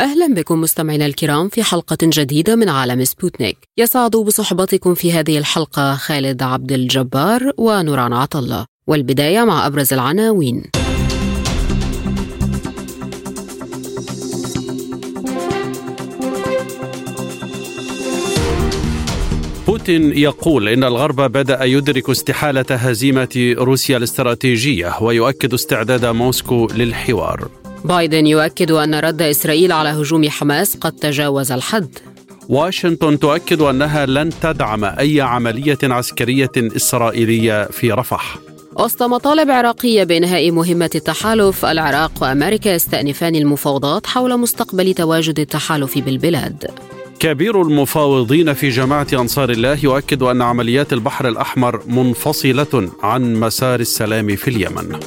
أهلا بكم مستمعينا الكرام في حلقة جديدة من عالم سبوتنيك. يسعد بصحبتكم في هذه الحلقة خالد عبد الجبار ونوران عطا الله والبداية مع أبرز العناوين. بوتين يقول إن الغرب بدأ يدرك استحالة هزيمة روسيا الاستراتيجية ويؤكد استعداد موسكو للحوار. بايدن يؤكد أن رد إسرائيل على هجوم حماس قد تجاوز الحد. واشنطن تؤكد أنها لن تدعم أي عملية عسكرية إسرائيلية في رفح. وسط مطالب عراقية بإنهاء مهمة التحالف العراق وأمريكا يستأنفان المفاوضات حول مستقبل تواجد التحالف بالبلاد. كبير المفاوضين في جماعة أنصار الله يؤكد أن عمليات البحر الأحمر منفصلة عن مسار السلام في اليمن.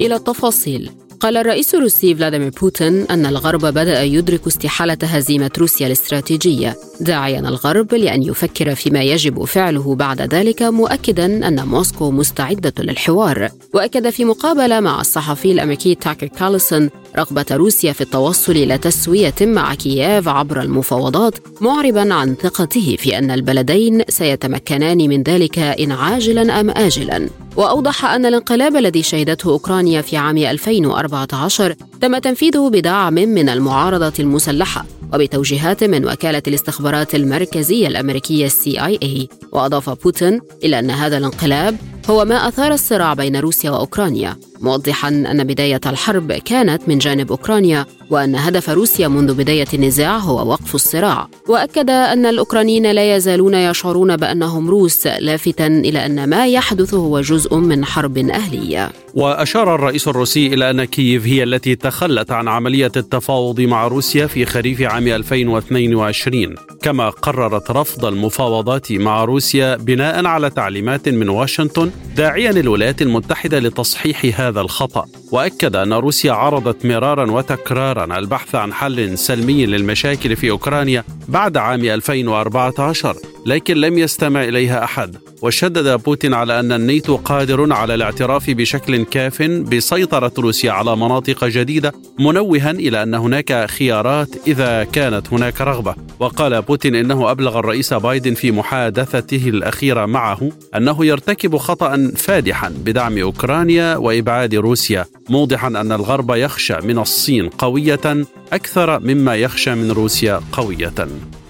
إلى التفاصيل. قال الرئيس الروسي فلاديمير بوتين أن الغرب بدأ يدرك استحالة هزيمة روسيا الاستراتيجية داعيا الغرب لأن يفكر فيما يجب فعله بعد ذلك مؤكدا أن موسكو مستعدة للحوار. وأكد في مقابلة مع الصحفي الأمريكي تاكر كالسون رغبة روسيا في التوصل إلى تسوية مع كييف عبر المفاوضات معربا عن ثقته في أن البلدين سيتمكنان من ذلك إن عاجلا أم آجلا. وأوضح أن الانقلاب الذي شهدته أوكرانيا في عام 2014 تم تنفيذه بدعم من المعارضة المسلحة وبتوجيهات من وكالة الاستخبارات المركزية الأمريكية CIA وأضاف بوتين إلى أن هذا الانقلاب هو ما أثار الصراع بين روسيا وأوكرانيا موضحا أن بداية الحرب كانت من جانب أوكرانيا وأن هدف روسيا منذ بداية النزاع هو وقف الصراع. وأكد أن الأوكرانيين لا يزالون يشعرون بأنهم روس لافتا إلى أن ما يحدث هو جزء من حرب أهلية. وأشار الرئيس الروسي إلى أن كييف هي التي تخلت عن عملية التفاوض مع روسيا في خريف عام 2022 كما قررت رفض المفاوضات مع روسيا بناء على تعليمات من واشنطن داعيا الولايات المتحدة لتصحيح هذا الخطأ وأكد أن روسيا عرضت مرارا وتكرارا البحث عن حل سلمي للمشاكل في أوكرانيا بعد عام 2014 لكن لم يستمع إليها أحد. وشدد بوتين على أن الناتو قادر على الاعتراف بشكل كاف بسيطرة روسيا على مناطق جديدة منوها إلى أن هناك خيارات إذا كانت هناك رغبة. وقال بوتين إنه أبلغ الرئيس بايدن في محادثته الأخيرة معه أنه يرتكب خطأ فادحا بدعم أوكرانيا وإبعاد روسيا موضحا أن الغرب يخشى من الصين قوية أكثر مما يخشى من روسيا قوية.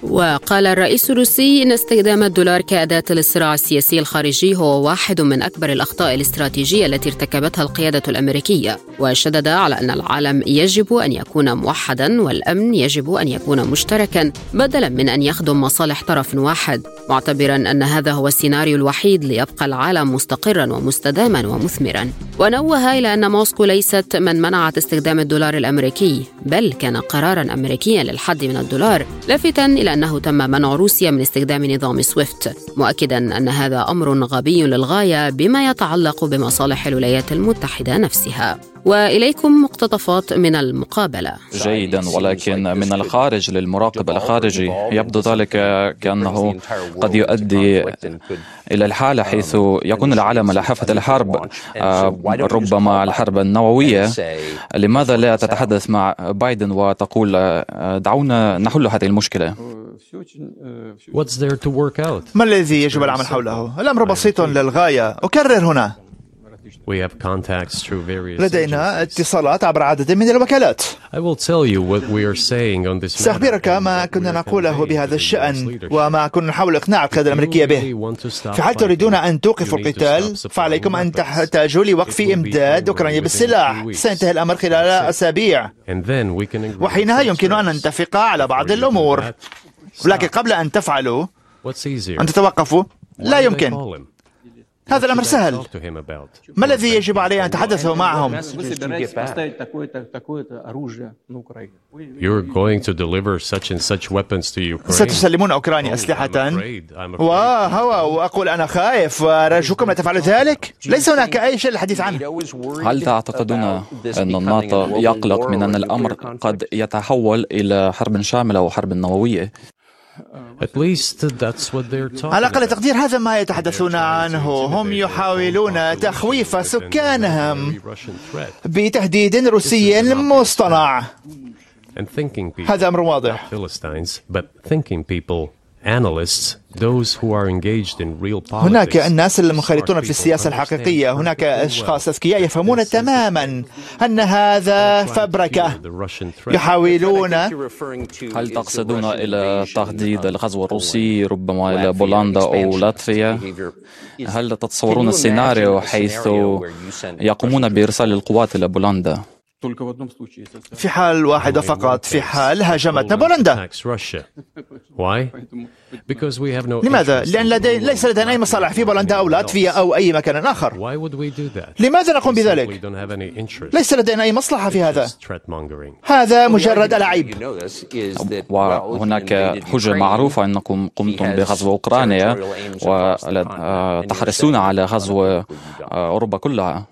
وقال الرئيس الروسي إن استخدام الدولار كأداة للصراع السياسي الخارجي هو واحد من أكبر الأخطاء الاستراتيجية التي ارتكبتها القيادة الأمريكية. وشدد على أن العالم يجب أن يكون موحدا والأمن يجب أن يكون مشتركا بدلا من أن يخدم مصالح طرف واحد. معتبرا أن هذا هو السيناريو الوحيد ليبقى العالم مستقرا ومستداما ومثمرا. ونوه إلى أن موسكو ليست من منعت استخدام الدولار الأمريكي بل كان قرارا امريكيا للحد من الدولار لافتا إلى انه تم منع روسيا من استخدام نظام سويفت مؤكدا أن هذا أمر غبي للغاية بما يتعلق بمصالح الولايات المتحدة نفسها. وإليكم مقتطفات من المقابلة. جيدا ولكن من الخارج للمراقب الخارجي يبدو ذلك كأنه قد يؤدي إلى الحاله حيث يكون العالم على حافة الحرب. ربما الحرب النووية. لماذا لا تتحدث مع بايدن وتقول دعونا نحل هذه المشكلة؟ ما الذي يجب العمل حوله؟ الأمر بسيط للغاية. أكرر هنا. لدينا اتصالات عبر عدد من الوكالات. سأخبرك ما كنا نقوله بهذا الشأن وما كنا نحاول إقناع القيادة الأمريكية به. في حال تريدون أن توقفوا القتال؟ فعليكم أن تحتاجوا لوقف إمداد أوكرانيا بالسلاح سينتهي الأمر خلال أسابيع. وحينها يمكن أن نتفق على بعض الأمور. ولكن قبل أن تفعلوا أن تتوقفوا لا يمكن. هذا الأمر سهل. ما الذي يجب علي أن أتحدث معهم؟ ستسلمون أوكرانيا أسلحة. وهو وأقول أنا خائف وأرجوكم لا تفعلوا ذلك؟ ليس هناك أي شيء للحديث عنه. هل تعتقدون أن الناطو يقلق من أن الأمر قد يتحول إلى حرب شاملة وحرب نووية؟ على أقل تقدير هذا ما يتحدثون عنه. هم يحاولون تخويف سكانهم بتهديد روسي مصطنع هذا أمر واضح. هناك الناس المنخرطون في السياسة الحقيقية. هناك أشخاص أذكياء يفهمون تماما أن هذا فبركة. يحاولون هل تقصدون إلى تهديد الغزو الروسي ربما إلى بولندا أو لاتفيا؟ هل تتصورون السيناريو حيث يقومون بإرسال القوات إلى بولندا؟ في حال واحدة فقط في حال هاجمتنا بولندا. لماذا؟ لأن لدي ليس لدينا أي مصالح في بولندا أو لاتفيا أو أي مكان آخر. لماذا نقوم بذلك؟ ليس لدينا أي مصلحة في هذا. هذا مجرد ألعاب. وهناك حجة معروفة أنكم قمتم بغزو أوكرانيا وتحرصون على غزو أوروبا كلها.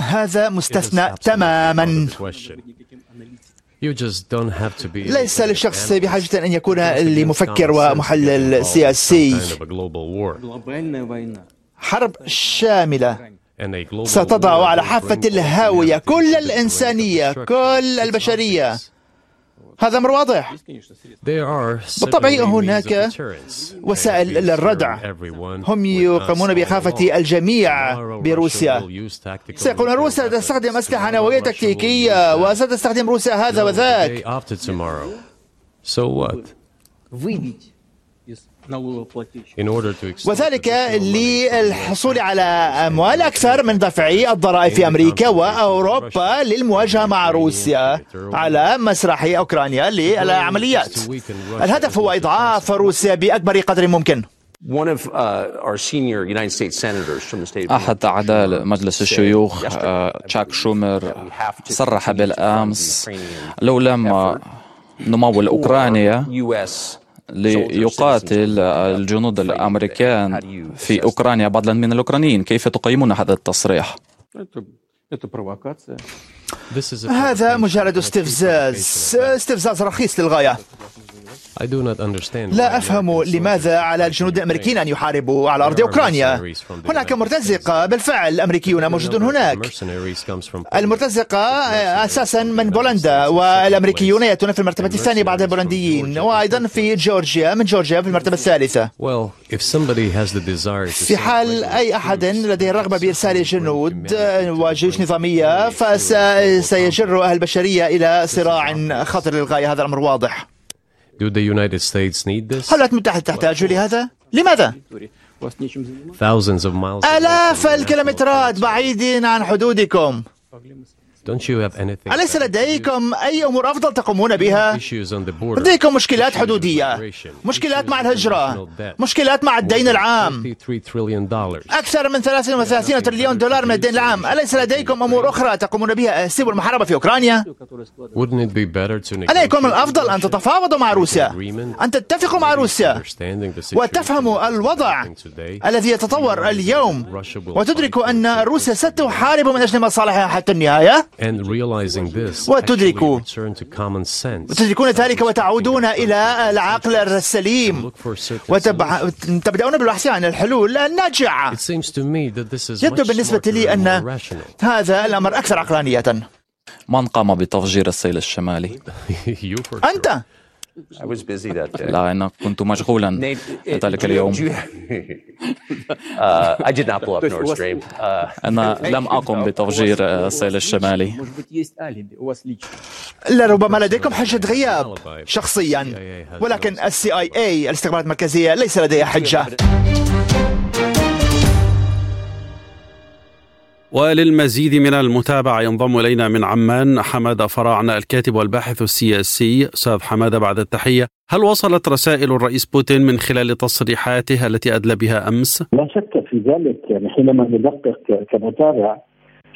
هذا مستثنى تماما. ليس للشخص بحاجة أن يكون لمفكر ومحلل سياسي. حرب شاملة. ستضع على حافة الهاوية كل الإنسانية كل البشرية. هذا أمر واضح. بالطبع هناك وسائل للردع هم يقومون بإخافة الجميع بروسيا. سيقولون روسيا تستخدم أسلحة نووية تكتيكية وستستخدم روسيا هذا وذاك. وذلك للحصول على أموال أكثر من دفع الضرائب في أمريكا وأوروبا للمواجهة مع روسيا على مسرح أوكرانيا للعمليات. الهدف هو إضعاف روسيا بأكبر قدر ممكن. أحد أعضاء مجلس الشيوخ تشاك شومر صرح بالأمس لو لم نمول أوكرانيا ليقاتل الجنود الأمريكان في أوكرانيا بدلا من الأوكرانيين، كيف تقيمون هذا التصريح؟ هذا مجرد استفزاز. استفزاز رخيص للغاية. لا أفهم لماذا على الجنود الأمريكيين أن يحاربوا على أرض أوكرانيا؟ هناك مرتزقة بالفعل أمريكيون موجودون هناك. المرتزقة أساسا من بولندا والأمريكيون يأتون في المرتبة الثانية بعد البولنديين وأيضا في جورجيا من جورجيا في المرتبة الثالثة. في حال أي أحد لديه الرغبة بإرسال جنود وجيوش نظامية فسيجر أهل البشرية إلى صراع خطر للغاية. هذا الأمر واضح. Do the United States need this? هل الولايات المتحدة تحتاج لهذا؟ لماذا؟ Thousands of miles. آلاف الكيلومترات بعيدين عن حدودكم Don't you have anything? أليس لديكم أي أمور أفضل تقومون بها؟ لديكم مشكلات حدودية مشكلات مع الهجرة مشكلات مع الدين العام 53 trillion dollars. أكثر من 33 تريليون دولار من الدين العام أليس لديكم أمور أخرى تقومون بها سوى المحاربة في أوكرانيا؟ ألا يكون الأفضل أن تتفاوضوا مع روسيا أن تتفقوا مع روسيا وتفهموا الوضع? الذي يتطور اليوم وتدركوا أن روسيا ستحارب من أجل مصالحها حتى النهاية وتدركوا- actually return to common sense. وتدركون ذلك وتعودون إلى العقل السليم Look for certain solutions. وتبدأون بالبحث عن الحلول الناجعة It seems to me that this is يبدو بالنسبة لي أن. هذا الأمر أكثر عقلانية من قام بتفجير السيل الشمالي؟ you for sure. أنت I was busy that day. لا أنا كنت مشغولا ذلك اليوم do you- uh, I did not blow up Nord Stream. Uh, أنا لم أقم بتفجير السيل الشمالي لربما لديكم حجة غياب شخصيا ولكن السي اي اي الاستخبارات المركزية ليس لديها حجة وللمزيد من المتابعة ينضم إلينا من عمان حمادة فراعنة الكاتب والباحث السياسي أستاذ حمادة بعد التحية هل وصلت رسائل الرئيس بوتين من خلال تصريحاته التي أدلى بها أمس؟ لا شك في ذلك يعني حينما ندقق كمتابع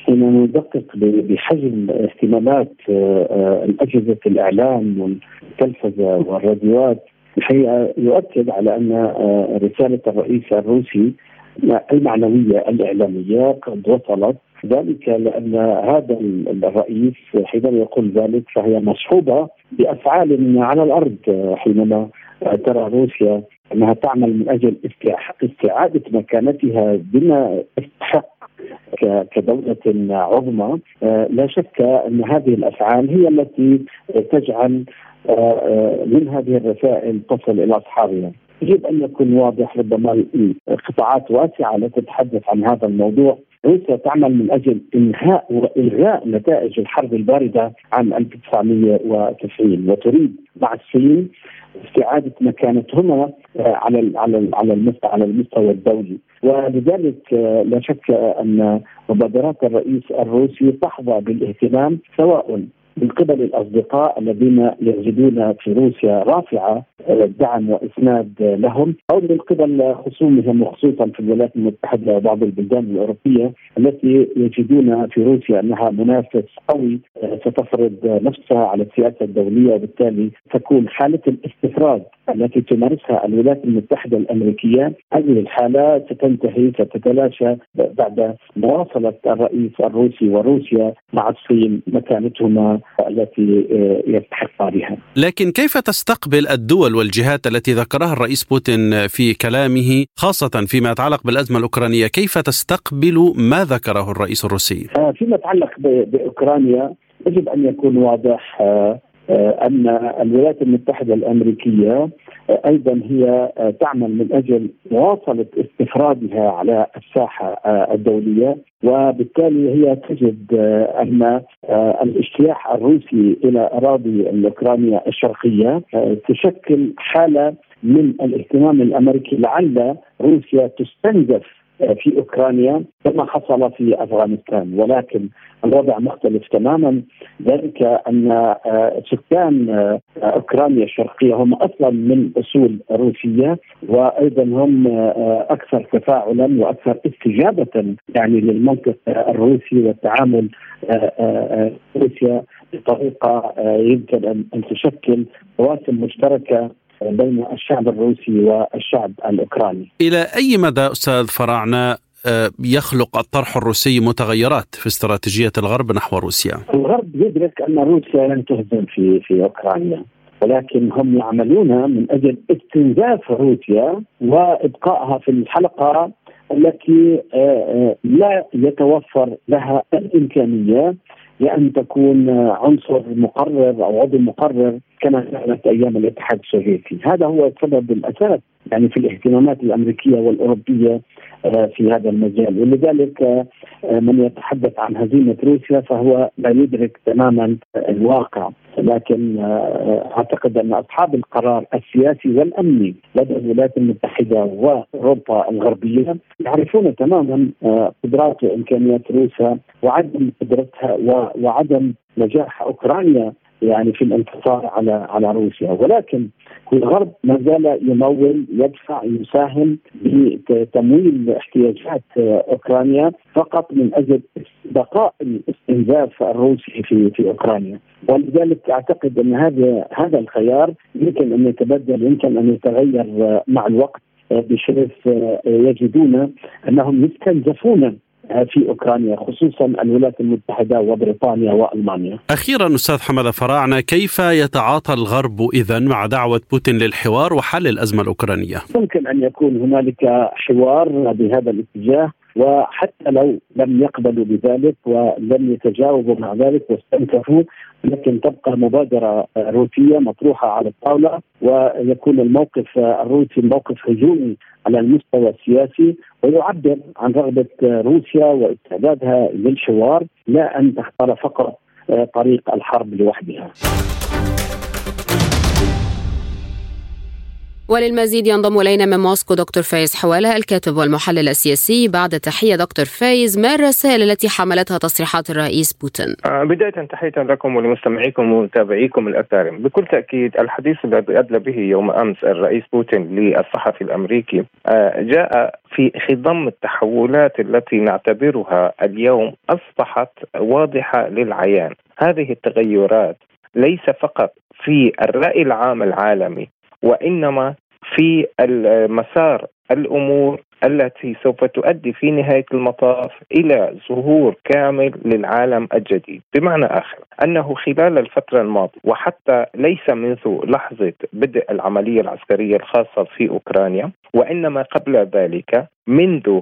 حينما ندقق بحجم اهتمامات آه، آه، أجهزة الإعلام والتلفزة والراديوات الحقيقة يؤكد على أن آه، رسالة الرئيس الروسي المعنوية الإعلامية قد وصلت ذلك لأن هذا الرئيس حينما يقول ذلك فهي مصحوبة بأفعال على الأرض حينما ترى روسيا أنها تعمل من أجل استعادة مكانتها بما تستحق كدولة عظمى. لا شك أن هذه الأفعال هي التي تجعل من هذه الرسائل تصل إلى أصحابها. يجب أن يكون واضح ربما قطاعات واسعة لا تتحدث عن هذا الموضوع. روسيا تعمل من أجل إنهاء وإلغاء نتائج الحرب الباردة عام 1990 وتريد مع الصين استعادة مكانتهما على على على المستوى على المستوى الدولي. ولذلك لا شك أن مبادرات الرئيس الروسي تحظى بالاهتمام سواء من قبل الأصدقاء الذين يجدون في روسيا رافعة دعم وإسناد لهم أو من قبل خصومهم وخصوصا في الولايات المتحدة وبعض البلدان الأوروبية التي يجدون في روسيا أنها منافس قوي ستفرض نفسها على السياسة الدولية وبالتالي تكون حالة الاستفراد التي تمارسها الولايات المتحدة الأمريكية. هذه الحالة ستنتهي ستتلاشى بعد مواصلة الرئيس الروسي وروسيا مع الصين مكانتهما. التي يستحق بها. لكن كيف تستقبل الدول والجهات التي ذكرها الرئيس بوتين في كلامه خاصة فيما يتعلق بالأزمة الأوكرانية، كيف تستقبل ما ذكره الرئيس الروسي؟ آه، فيما يتعلق بأوكرانيا يجب أن يكون واضح آه، آه، أن الولايات المتحدة الأمريكية آه، أيضا هي آه، تعمل من أجل مواصلة استفرادها على الساحة الدولية. وبالتالي هي تجد أن الاجتياح الروسي إلى أراضي الاوكرانيا الشرقية تشكل حالة من الاهتمام الأمريكي لعل روسيا تستنزف في أوكرانيا كما حصل في أفغانستان. ولكن الوضع مختلف تماما. ذلك أن آه، سكان آه، أوكرانيا الشرقية هم أصلا من أصول روسية وأيضا هم آه، أكثر تفاعلا وأكثر استجابة يعني للمنطق الروسي والتعامل روسيا بطريقة يمكن أن تشكل رواسم مشتركة بين الشعب الروسي والشعب الأوكراني. إلى أي مدى أستاذ فراعنه آه، يخلق الطرح الروسي متغيرات في استراتيجية الغرب نحو روسيا؟ الغرب يدرك أن روسيا لن تهزم في في أوكرانيا ولكن هم يعملون من أجل استنزاف روسيا وإبقائها في الحلقة التي آه، آه، لا يتوفر لها الإمكانية لأن تكون عنصر مقرر أو عضو مقرر كما كانت أيام الاتحاد السوفيتي، هذا هو السبب الأساس يعني في الاهتمامات الأمريكية والأوروبية آه، في هذا المجال. ولذلك آه، من يتحدث عن هزيمة روسيا فهو لا يدرك تماما الواقع. لكن آه، أعتقد أن أصحاب القرار السياسي والأمني لدى الولايات المتحدة وأوروبا الغربية يعرفون تماما قدرات وإمكانيات روسيا وعدم قدرتها وعدم نجاح أوكرانيا يعني في الانتصار على على روسيا. ولكن الغرب ما زال يمول يدفع يساهم بتمويل احتياجات أوكرانيا فقط من أجل بقاء الاستنزاف الروسي في في أوكرانيا. ولذلك أعتقد أن هذا هذا الخيار يمكن أن يتبدل يمكن أن يتغير مع الوقت بحيث يجدون أنهم يستنزفون في أوكرانيا خصوصا الولايات المتحدة وبريطانيا وألمانيا. أخيرا أستاذ حمد فراعنة كيف يتعاطى الغرب اذا مع دعوة بوتين للحوار وحل الأزمة الأوكرانية؟ ممكن أن يكون هنالك حوار بهذا الاتجاه وحتى لو لم يقبلوا بذلك ولم يتجاوبوا مع ذلك واستنكفوا لكن تبقى مبادرة روسية مطروحة على الطاولة ويكون الموقف الروسي موقف هجومي على المستوى السياسي ويعبر عن رغبة روسيا واستعدادها للحوار لا أن تختار فقط طريق الحرب لوحدها. وللمزيد ينضم إلينا من موسكو دكتور فايز حوالة الكاتب والمحلل السياسي. بعد تحية دكتور فايز ما الرسائل التي حملتها تصريحات الرئيس بوتين؟ آه، بداية تحية لكم ولمستمعيكم ومتابعيكم الاكارم، بكل تأكيد الحديث الذي أدلى به يوم أمس الرئيس بوتين للصحفي الأمريكي آه، جاء في خضم التحولات التي نعتبرها اليوم أصبحت واضحة للعيان، هذه التغيرات ليس فقط في الرأي العام العالمي وإنما في مسار الأمور التي سوف تؤدي في نهاية المطاف إلى ظهور كامل للعالم الجديد، بمعنى آخر أنه خلال الفترة الماضية وحتى ليس منذ لحظة بدء العملية العسكرية الخاصة في أوكرانيا وإنما قبل ذلك منذ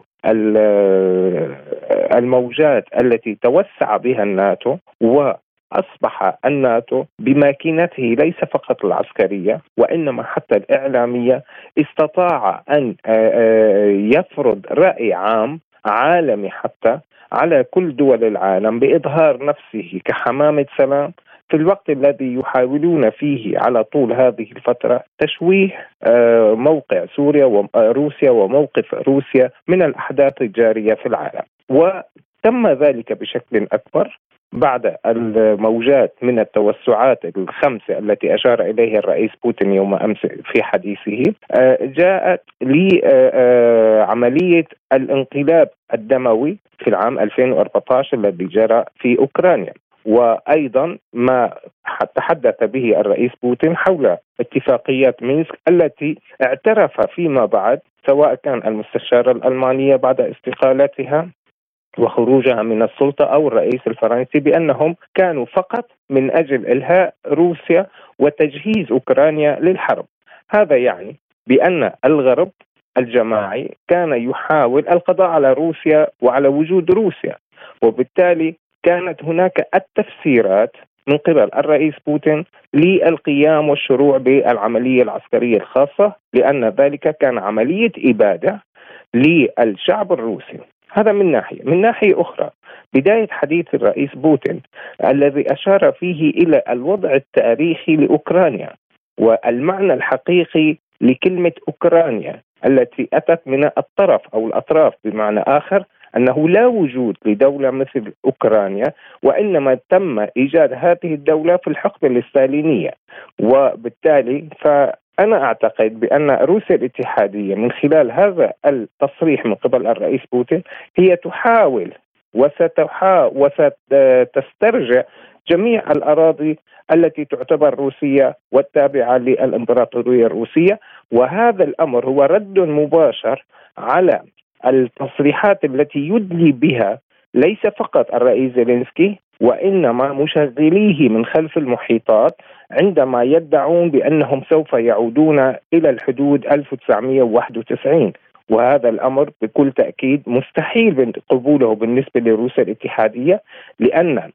الموجات التي توسع بها الناتو و أصبح الناتو بماكينته ليس فقط العسكرية وإنما حتى الإعلامية استطاع أن آه، آه، يفرض رأي عام عالمي حتى على كل دول العالم بإظهار نفسه كحمامة سلام. في الوقت الذي يحاولون فيه على طول هذه الفترة تشويه آه، موقع سوريا وروسيا وموقف روسيا من الأحداث الجارية في العالم. وتم ذلك بشكل أكبر بعد الموجات من التوسعات الخمسة التي أشار اليها الرئيس بوتين يوم أمس في حديثه آه، جاءت لعمليه الانقلاب الدموي في العام 2014 الذي جرى في أوكرانيا. وأيضا ما تحدث به الرئيس بوتين حول اتفاقيات مينسك التي اعترف فيما بعد سواء كان المستشارة الألمانية بعد استقالتها وخروجها من السلطة أو الرئيس الفرنسي بأنهم كانوا فقط من أجل إلهاء روسيا وتجهيز أوكرانيا للحرب. هذا يعني بأن الغرب الجماعي كان يحاول القضاء على روسيا وعلى وجود روسيا وبالتالي كانت هناك التفسيرات من قبل الرئيس بوتين للقيام والشروع بالعملية العسكرية الخاصة لأن ذلك كان عملية إبادة للشعب الروسي. هذا من ناحية، من ناحية أخرى بداية حديث الرئيس بوتين الذي أشار فيه إلى الوضع التاريخي لأوكرانيا والمعنى الحقيقي لكلمة أوكرانيا التي أتت من الطرف أو الأطراف بمعنى آخر أنه لا وجود لدولة مثل أوكرانيا وإنما تم إيجاد هذه الدولة في الحقبة الستالينيه وبالتالي ف أنا أعتقد بأن روسيا الاتحادية من خلال هذا التصريح من قبل الرئيس بوتين هي تحاول وستحا وستسترجع جميع الأراضي التي تعتبر روسية والتابعة للإمبراطورية الروسية. وهذا الأمر هو رد مباشر على التصريحات التي يدلي بها ليس فقط الرئيس زيلينسكي وإنما مشغليه من خلف المحيطات عندما يدعون بأنهم سوف يعودون إلى الحدود 1991 وهذا الأمر بكل تأكيد مستحيل قبوله بالنسبة لروسيا الاتحادية لأن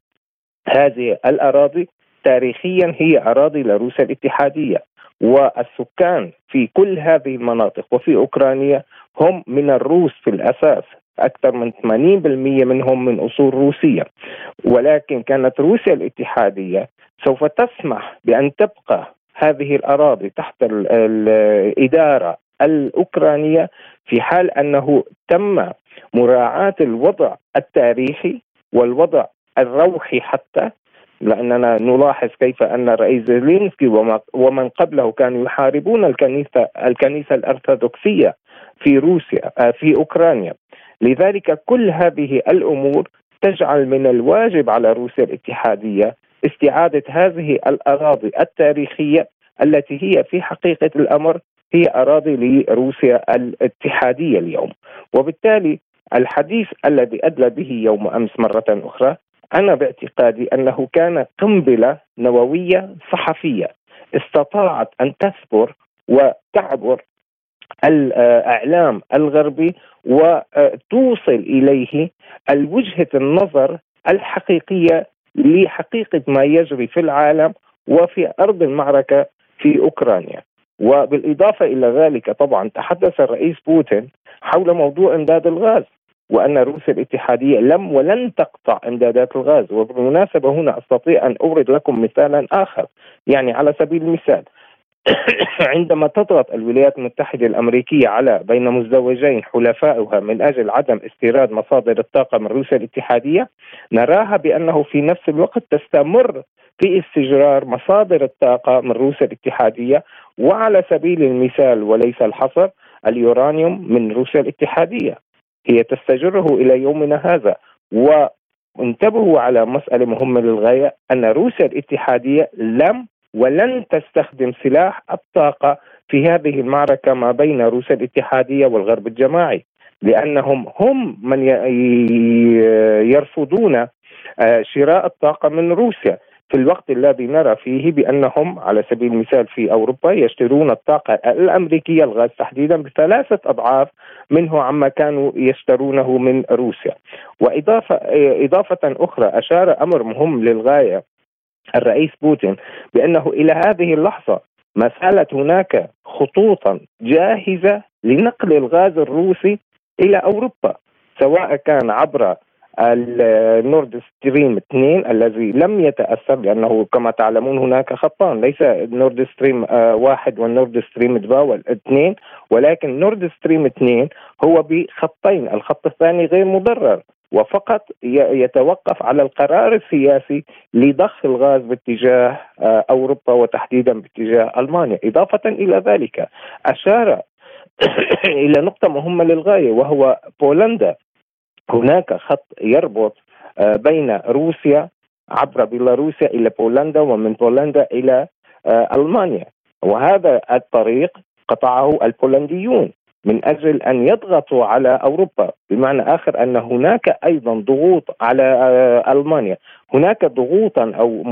هذه الأراضي تاريخيا هي أراضي لروسيا الاتحادية. والسكان في كل هذه المناطق وفي أوكرانيا هم من الروس في الأساس. أكثر من 80% منهم من أصول روسية. ولكن كانت روسيا الاتحادية سوف تسمح بأن تبقى هذه الأراضي تحت الإدارة الأوكرانية في حال أنه تم مراعاة الوضع التاريخي والوضع الروحي حتى لأننا نلاحظ كيف أن الرئيس زيلينسكي ومن قبله كانوا يحاربون الكنيسه الكنيسة الأرثوذكسية في روسيا آه، في أوكرانيا. لذلك كل هذه الأمور تجعل من الواجب على روسيا الاتحادية استعادة هذه الأراضي التاريخية التي هي في حقيقة الأمر هي أراضي لروسيا الاتحادية اليوم. وبالتالي الحديث الذي أدلى به يوم أمس مرة أخرى أنا باعتقادي أنه كان قنبلة نووية صحفية استطاعت أن تثبر وتعبر الإعلام الغربي وتوصل إليه الوجهة النظر الحقيقية لحقيقة ما يجري في العالم وفي أرض المعركة في أوكرانيا. وبالإضافة إلى ذلك طبعا تحدث الرئيس بوتين حول موضوع إمداد الغاز وأن روسيا الاتحادية لم ولن تقطع إمدادات الغاز وبالمناسبة هنا أستطيع أن أورد لكم مثالا آخر يعني على سبيل المثال عندما تضغط الولايات المتحدة الأمريكية على بين مزدوجين حلفائها من أجل عدم استيراد مصادر الطاقة من روسيا الاتحادية نراها بأنه في نفس الوقت تستمر في استجرار مصادر الطاقة من روسيا الاتحادية وعلى سبيل المثال وليس الحصر اليورانيوم من روسيا الاتحادية. هي تستجره إلى يومنا هذا. وانتبهوا على مسألة مهمة للغاية أن روسيا الاتحادية لم ولن تستخدم سلاح الطاقة في هذه المعركة ما بين روسيا الاتحادية والغرب الجماعي لأنهم هم من يرفضون آه، شراء الطاقة من روسيا. في الوقت الذي نرى فيه بأنهم على سبيل المثال في أوروبا يشترون الطاقة الأمريكية الغاز تحديدا بثلاثة أضعاف منه عما كانوا يشترونه من روسيا. وإضافة إضافة أخرى أشار أمر مهم للغاية الرئيس بوتين بأنه إلى هذه اللحظة ما زالت هناك خطوطا جاهزة لنقل الغاز الروسي إلى أوروبا سواء كان عبر النورد ستريم 2 الذي لم يتأثر لأنه كما تعلمون هناك خطان ليس نورد ستريم واحد والنورد ستريم 2 ولكن نورد ستريم 2 هو بخطين الخط الثاني غير مضرر وفقط يتوقف على القرار السياسي لضخ الغاز باتجاه آه، أوروبا وتحديدا باتجاه ألمانيا، إضافة إلى ذلك أشار إلى نقطة مهمة للغاية وهو بولندا. هناك خط يربط آه، بين روسيا عبر بيلاروسيا إلى بولندا ومن بولندا إلى آه، ألمانيا. وهذا الطريق قطعه البولنديون. من أجل أن يضغطوا على أوروبا. بمعنى آخر أن هناك أيضا ضغوط على آه، ألمانيا. هناك ضغوطا أو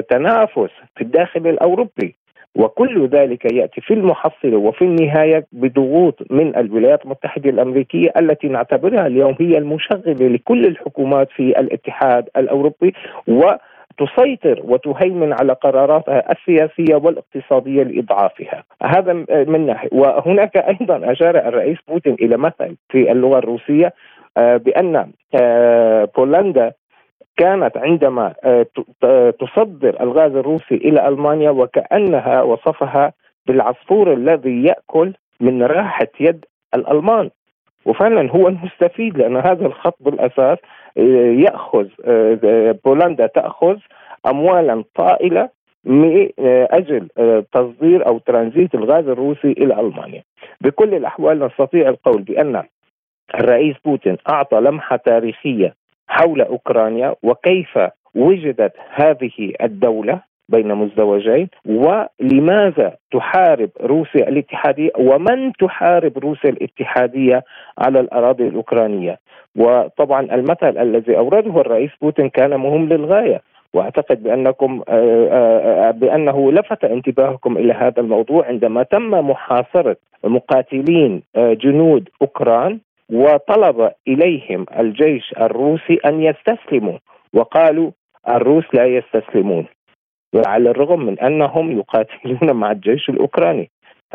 تنافس في الداخل الأوروبي. وكل ذلك يأتي في المحصله وفي النهاية بضغوط من الولايات المتحدة الأمريكية التي نعتبرها اليوم هي المشغلة لكل الحكومات في الاتحاد الأوروبي. و تسيطر وتهيمن على قراراتها السياسية والاقتصادية لإضعافها، هذا من ناحية، وهناك أيضا أشار الرئيس بوتين إلى مثل في اللغة الروسية آه، بأن آه، بولندا كانت عندما آه، تصدر الغاز الروسي إلى ألمانيا وكأنها وصفها بالعصفور الذي يأكل من راحة يد الألمان. وفعلا هو المستفيد لأن هذا الخط بالأساس يأخذ بولندا تأخذ اموالا طائلة من أجل تصدير أو ترانزيت الغاز الروسي إلى ألمانيا. بكل الأحوال نستطيع القول بأن الرئيس بوتين أعطى لمحة تاريخية حول أوكرانيا وكيف وجدت هذه الدولة بين مزدوجين ولماذا تحارب روسيا الاتحادية ومن تحارب روسيا الاتحادية على الأراضي الأوكرانية؟ وطبعا المثل الذي أورده الرئيس بوتين كان مهم للغاية وأعتقد بأنكم آه، آه، آه، بأنه لفت انتباهكم إلى هذا الموضوع عندما تم محاصرة مقاتلين جنود أوكران وطلب إليهم الجيش الروسي أن يستسلموا وقالوا الروس لا يستسلمون. وعلى الرغم من أنهم يقاتلون مع الجيش الأوكراني.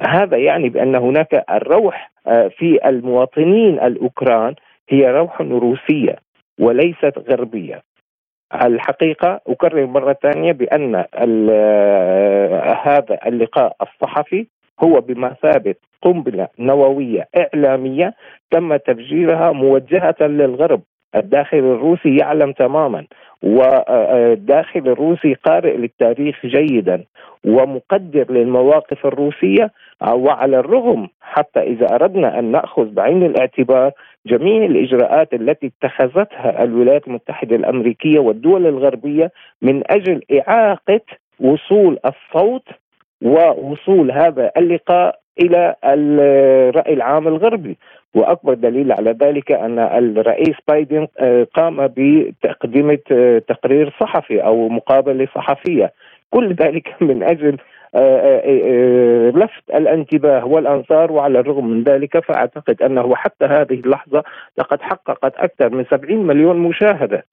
هذا يعني بأن هناك الروح آه، في المواطنين الأوكران هي روح روسية وليست غربية. الحقيقة أكرر مرة ثانية بأن آه، هذا اللقاء الصحفي هو بمثابه قنبلة نووية إعلامية تم تفجيرها موجهة للغرب. الداخل الروسي يعلم تماما والداخل الروسي قارئ للتاريخ جيدا ومقدر للمواقف الروسية وعلى الرغم حتى إذا أردنا أن نأخذ بعين الاعتبار جميع الإجراءات التي اتخذتها الولايات المتحدة الأمريكية والدول الغربية من أجل إعاقة وصول الصوت ووصول هذا اللقاء إلى الرأي العام الغربي. وأكبر دليل على ذلك أن الرئيس بايدن آه، قام بتقديم آه، تقرير صحفي أو مقابلة صحفية. كل ذلك من أجل آه، لفت الانتباه والانظار وعلى الرغم من ذلك فأعتقد أنه حتى هذه اللحظة لقد حققت أكثر من 70 مليون مشاهدة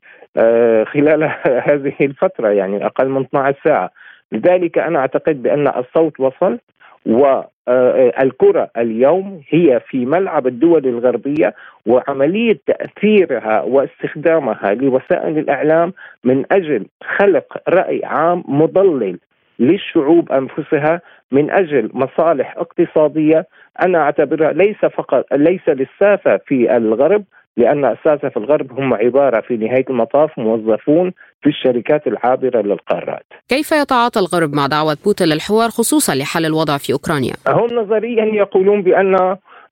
خلال هذه الفترة يعني أقل من 12 ساعة. لذلك أنا أعتقد بأن الصوت وصل. والكرة اليوم هي في ملعب الدول الغربية وعملية تأثيرها واستخدامها لوسائل الإعلام من أجل خلق رأي عام مضلل للشعوب أنفسها من أجل مصالح اقتصادية. أنا أعتبرها ليس فقط ليس للسافة في الغرب لأن الساسه في الغرب هم عبارة في نهاية المطاف موظفون في الشركات العابره للقارات. كيف يتعاطى الغرب مع دعوة بوتين للحوار خصوصا لحل الوضع في أوكرانيا؟ هم نظريا يقولون بأن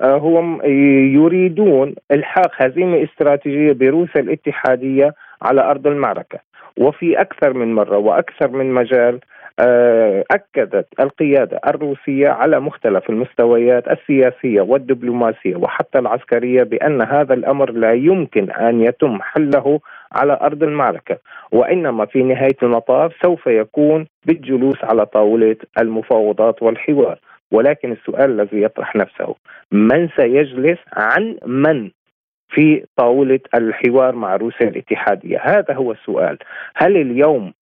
آه، هم يريدون إلحاق هزيمة استراتيجية بروسيا الاتحادية على أرض المعركة وفي أكثر من مرة وأكثر من مجال آه، أكدت القيادة الروسية على مختلف المستويات السياسية والدبلوماسية وحتى العسكرية بأن هذا الأمر لا يمكن أن يتم حله على أرض المعركة وإنما في نهاية المطاف سوف يكون بالجلوس على طاولة المفاوضات والحوار. ولكن السؤال الذي يطرح نفسه من سيجلس عن من في طاولة الحوار مع روسيا الاتحادية؟ هذا هو السؤال. هل اليوم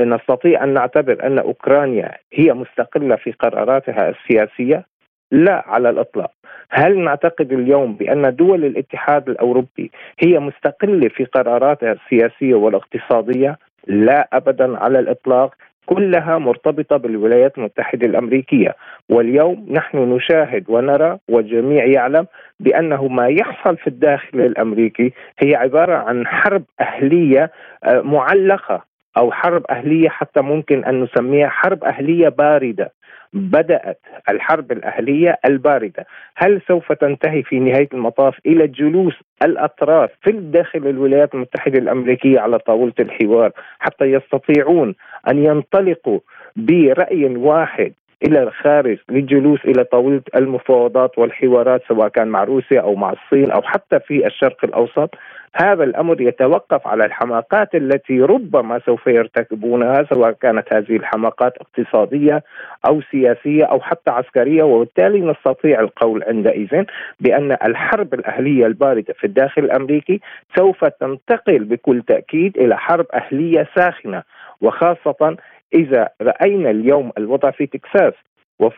نستطيع أن نعتبر أن أوكرانيا هي مستقلة في قراراتها السياسية؟ لا على الإطلاق. هل نعتقد اليوم بأن دول الاتحاد الأوروبي هي مستقلة في قراراتها السياسية والاقتصادية؟ لا ابدا على الإطلاق. كلها مرتبطة بالولايات المتحدة الأمريكية، واليوم نحن نشاهد ونرى والجميع يعلم بأنه ما يحصل في الداخل الأمريكي هي عبارة عن حرب أهلية آه، معلقة أو حرب أهلية حتى ممكن أن نسميها حرب أهلية باردة. بدأت الحرب الأهلية الباردة، هل سوف تنتهي في نهاية المطاف إلى جلوس الأطراف في داخل الولايات المتحدة الأمريكية على طاولة الحوار حتى يستطيعون أن ينطلقوا برأي واحد إلى الخارج للجلوس إلى طاولة المفاوضات والحوارات سواء كان مع روسيا أو مع الصين أو حتى في الشرق الأوسط. هذا الأمر يتوقف على الحماقات التي ربما سوف يرتكبونها سواء كانت هذه الحماقات اقتصادية أو سياسية أو حتى عسكرية. وبالتالي نستطيع القول عندئذ بأن الحرب الأهلية الباردة في الداخل الأمريكي سوف تنتقل بكل تأكيد إلى حرب أهلية ساخنة وخاصة إذا رأينا اليوم الوضع في تكساس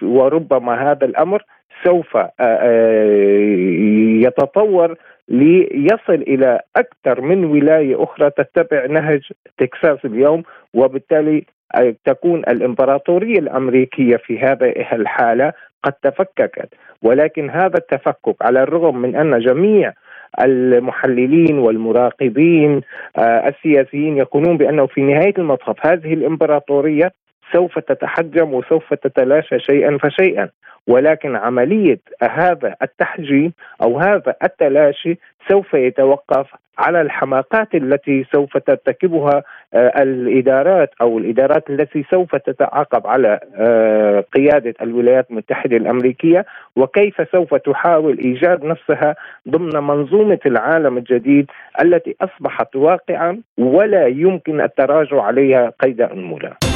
وربما هذا الأمر سوف يتطور ليصل إلى أكثر من ولاية أخرى تتبع نهج تكساس اليوم وبالتالي تكون الإمبراطورية الأمريكية في هذه الحالة قد تفككت. ولكن هذا التفكك على الرغم من أن جميع المحللين والمراقبين السياسيين يقولون بأنه في نهاية المطاف هذه الإمبراطورية سوف تتحجم وسوف تتلاشى شيئا فشيئا. ولكن عملية هذا التحجيم أو هذا التلاشي سوف يتوقف على الحماقات التي سوف ترتكبها آه، الإدارات أو الإدارات التي سوف تتعاقب على آه، قيادة الولايات المتحدة الأمريكية وكيف سوف تحاول إيجاد نفسها ضمن منظومة العالم الجديد التي أصبحت واقعا ولا يمكن التراجع عليها قيد انمله.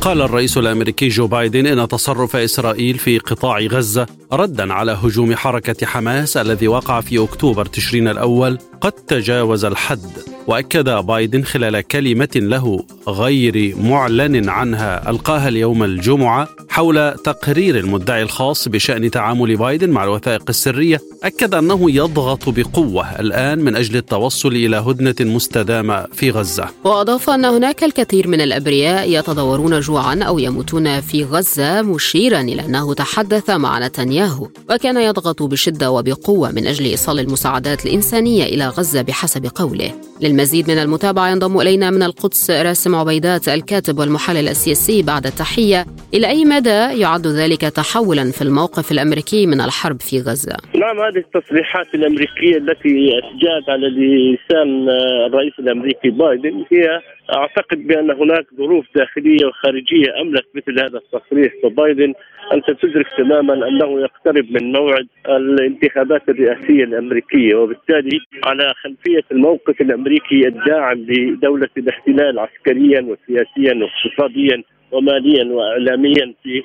قال الرئيس الأمريكي جو بايدن إن تصرف إسرائيل في قطاع غزة ردا على هجوم حركة حماس الذي وقع في أكتوبر تشرين الأول. قد تجاوز الحد وأكد بايدن خلال كلمة له غير معلن عنها. ألقاها اليوم الجمعة حول تقرير المدعي الخاص بشأن تعامل بايدن مع الوثائق السرية. أكد أنه يضغط بقوة الآن من أجل التوصل إلى هدنة مستدامة في غزة. وأضاف أن هناك الكثير من الأبرياء يتضورون جوعا أو يموتون في غزة مشيرا إلى أنه تحدث مع نتنياهو وكان يضغط بشدة وبقوة من أجل إيصال المساعدات الإنسانية إلى غزة بحسب قوله للمزيد من المتابعة ينضم إلينا من القدس راسم عبيدات الكاتب والمحلل السياسي بعد التحية إلى أي مدى يعد ذلك تحولا في الموقف الأمريكي من الحرب في غزة؟ نعم هذه التصريحات الأمريكية التي جاءت على لسان الرئيس الأمريكي بايدن هي أعتقد بأن هناك ظروف داخلية وخارجية أملت مثل هذا التصريح فبايدن أنت تدرك تماما أنه يقترب من موعد الانتخابات الرئاسية الأمريكية وبالتالي على خلفية الموقف الأمريكي الداعم لدولة الاحتلال عسكريا وسياسيا واقتصاديا وماليا واعلاميا في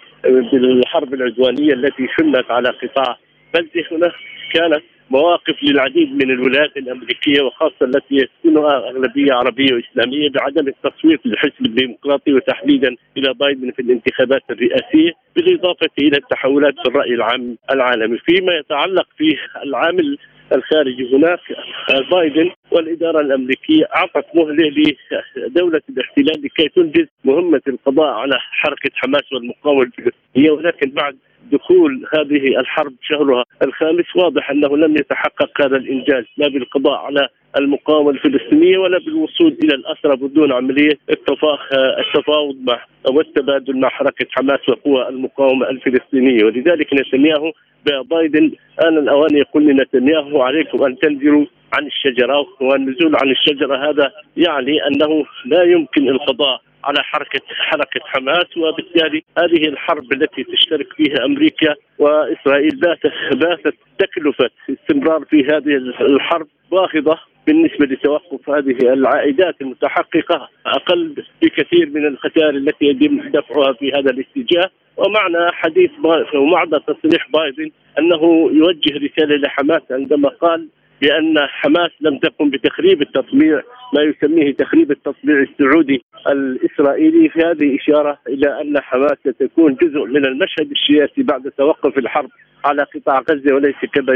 الحرب العدوانية التي شنت على قطاع بلده هنا كانت مواقف للعديد من الولايات الأمريكية وخاصة التي يسكنها أغلبية عربية وإسلامية بعدم التصويت للحزب الديمقراطي وتحديدا إلى بايدن في الانتخابات الرئاسية بالإضافة إلى التحولات في الرأي العام العالمي، فيما يتعلق في العامل الخارجي هناك بايدن والإدارة الأمريكية أعطت مهلة لدولة الاحتلال لكي تنجز مهمة القضاء على حركة حماس والمقاومه الفلسطينيه ولكن بعد دخول هذه الحرب شهرها الخامس واضح أنه لم يتحقق هذا الإنجاز لا بالقضاء على المقاومة الفلسطينية ولا بالوصول إلى الأسرى بدون عملية التفاوض مع والتبادل مع حركة حماس وقوى المقاومة الفلسطينية. ولذلك نتنياهو بايدن. آن الأوان يقول لنتنياهو عليكم أن تنزلوا عن الشجرة والنزول عن الشجرة هذا يعني أنه لا يمكن القضاء على حركة حركة حماس وبالتالي هذه الحرب التي تشترك فيها أمريكا وإسرائيل باتت باتت تكلفة استمرار في هذه الحرب باخظة بالنسبة لتوقف هذه العائدات المتحققة أقل بكثير من الخسائر التي يتم دفعها في هذا الاتجاه. ومعنى حديث ومعنى تصريح بايدن أنه يوجه رسالة لحماس عندما قال بأن حماس لم تقم بتخريب التطبيع ما يسميه تخريب التطبيع السعودي الإسرائيلي. في هذه إشارة إلى أن حماس ستكون جزء من المشهد السياسي بعد توقف الحرب على قطاع غزة وليس كما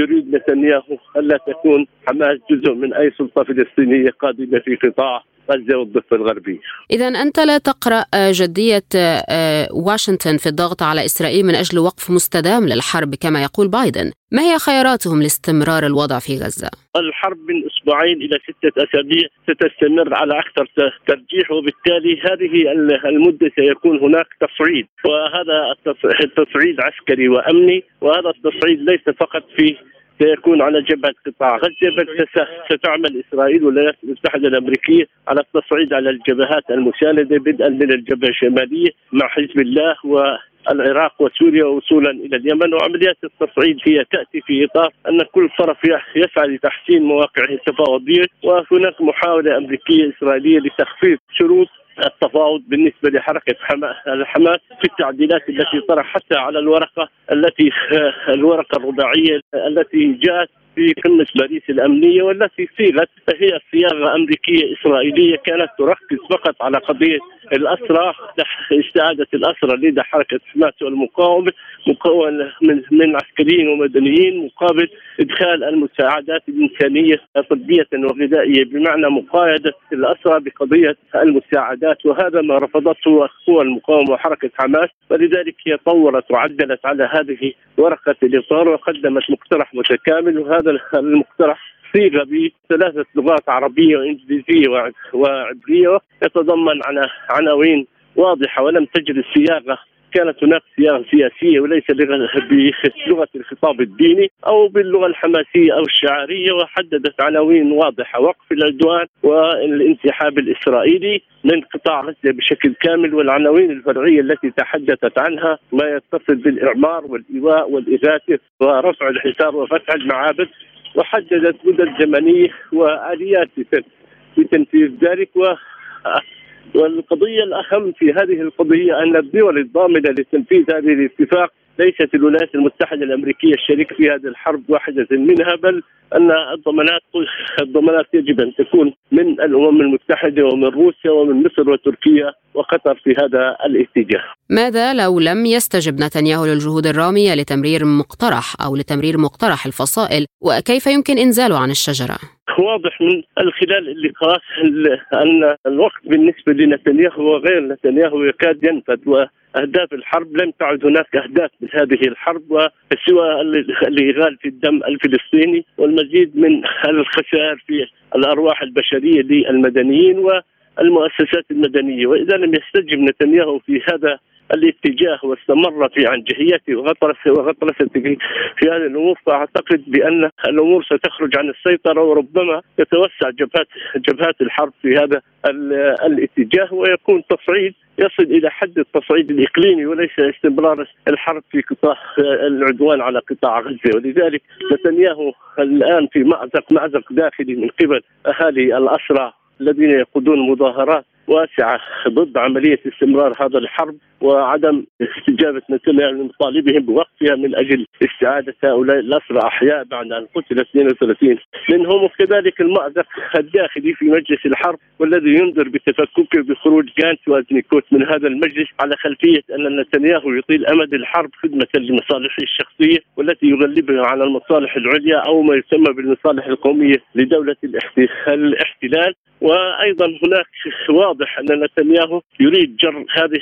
يريد نتنياهو ألا تكون حماس جزء من أي سلطة فلسطينية قادمة في قطاع غزه والضفة الغربية. اذا أنت لا تقرأ جدية آه، واشنطن في الضغط على إسرائيل من أجل وقف مستدام للحرب كما يقول بايدن، ما هي خياراتهم لاستمرار الوضع في غزة؟ الحرب من أسبوعين إلى ستة أسابيع ستستمر على أكثر ترجيح وبالتالي هذه المدة سيكون هناك تصعيد وهذا التصعيد عسكري وأمني وهذا التصعيد ليس فقط في سيكون على جبهة قطاع غزة بل ستعمل إسرائيل والولايات المتحدة الأمريكية على التصعيد على الجبهات المساندة بدءا من الجبهة الشمالية مع حزب الله و العراق وسوريا وصولا إلى اليمن وعمليات التصعيد هي تأتي في إطار أن كل طرف يسعى لتحسين مواقعه التفاوضية وهناك محاولة أمريكية إسرائيلية لتخفيض شروط التفاوض بالنسبة لحركة الحماس في التعديلات التي طرحتها على الورقة التي الورقة الرباعية التي جاءت في قمة باريس الأمنية والتي صيغت هي صياغة أمريكية إسرائيلية كانت تركز فقط على قضية الأسرى استعادة الأسرى لدى حركة حماس والمقاومة مكون من من عسكريين ومدنيين مقابل إدخال المساعدات الإنسانية طبية وغذائية بمعنى مقايدة الأسرى بقضية المساعدات. وهذا ما رفضته قوى المقاومة وحركة حماس ولذلك هي طورت وعدلت على هذه ورقة الإطار وقدمت مقترح متكامل وهذا المقترح صيغ بثلاثة لغات عربية وإنجليزية وعبرية يتضمن عناوين واضحة ولم تجد الصياغة كانت هناك صياغه سياسية وليس بلغة الخطاب الديني أو باللغة الحماسية أو الشعاريه وحددت عناوين واضحة وقف العدوان والانسحاب الإسرائيلي من قطاع غزة بشكل كامل والعناوين الفرعية التي تحدثت عنها ما يتصل بالإعمار والإيواء والإغاثة ورفع الحصار وفتح المعابد وحددت مدد زمنية وآليات لتنفيذ ذلك و والقضية الأهم في هذه القضية أن الدول الضامنة لتنفيذ هذه الاتفاق ليست الولايات المتحدة الأمريكية الشريك في هذه الحرب واحدة منها بل أن الضمانات الضمانات يجب أن تكون من الأمم المتحدة ومن روسيا ومن مصر وتركيا وقطر في هذا الاتجاه. ماذا لو لم يستجب نتنياهو للجهود الرامية لتمرير مقترح أو لتمرير مقترح الفصائل وكيف يمكن إنزاله عن الشجرة؟ واضح من خلال اللقاء أن الوقت بالنسبة لنتنياهو وغير نتنياهو يكاد ينفذ وأهداف الحرب لم تعد هناك أهداف هذه الحرب وسوى الاغال في الدم الفلسطيني والمزيد من الخسائر في الأرواح البشرية للمدنيين والمؤسسات المدنية. وإذا لم يستجب نتنياهو في هذا الاتجاه واستمر في عنجهيته وغطرس وغطرسته في هذه الأمور فأعتقد بأن الأمور ستخرج عن السيطرة وربما تتوسع جبهات جبهات الحرب في هذا الاتجاه ويكون تصعيد يصل إلى حد التصعيد الإقليمي وليس استمرار الحرب في قطاع العدوان على قطاع غزة. ولذلك نتنياهو الآن في مازق مازق داخلي من قبل أهالي الأسرى الذين يقودون مظاهرات واسعة ضد عملية استمرار هذا الحرب. وعدم استجابة نتنياهو لمطالبهم بوقفها من أجل استعادة هؤلاء الأسرى أحياء بعد أن قتل 32 منهم وكذلك المأزق الداخلي في مجلس الحرب والذي ينذر بتفككه بخروج جانت وازنيكوت من هذا المجلس على خلفية أن نتنياهو يطيل أمد الحرب خدمة لمصالحه الشخصية والتي يغلبها على المصالح العليا أو ما يسمى بالمصالح القومية لدولة الاحتلال. وأيضا هناك واضح أن نتنياهو يريد جر هذه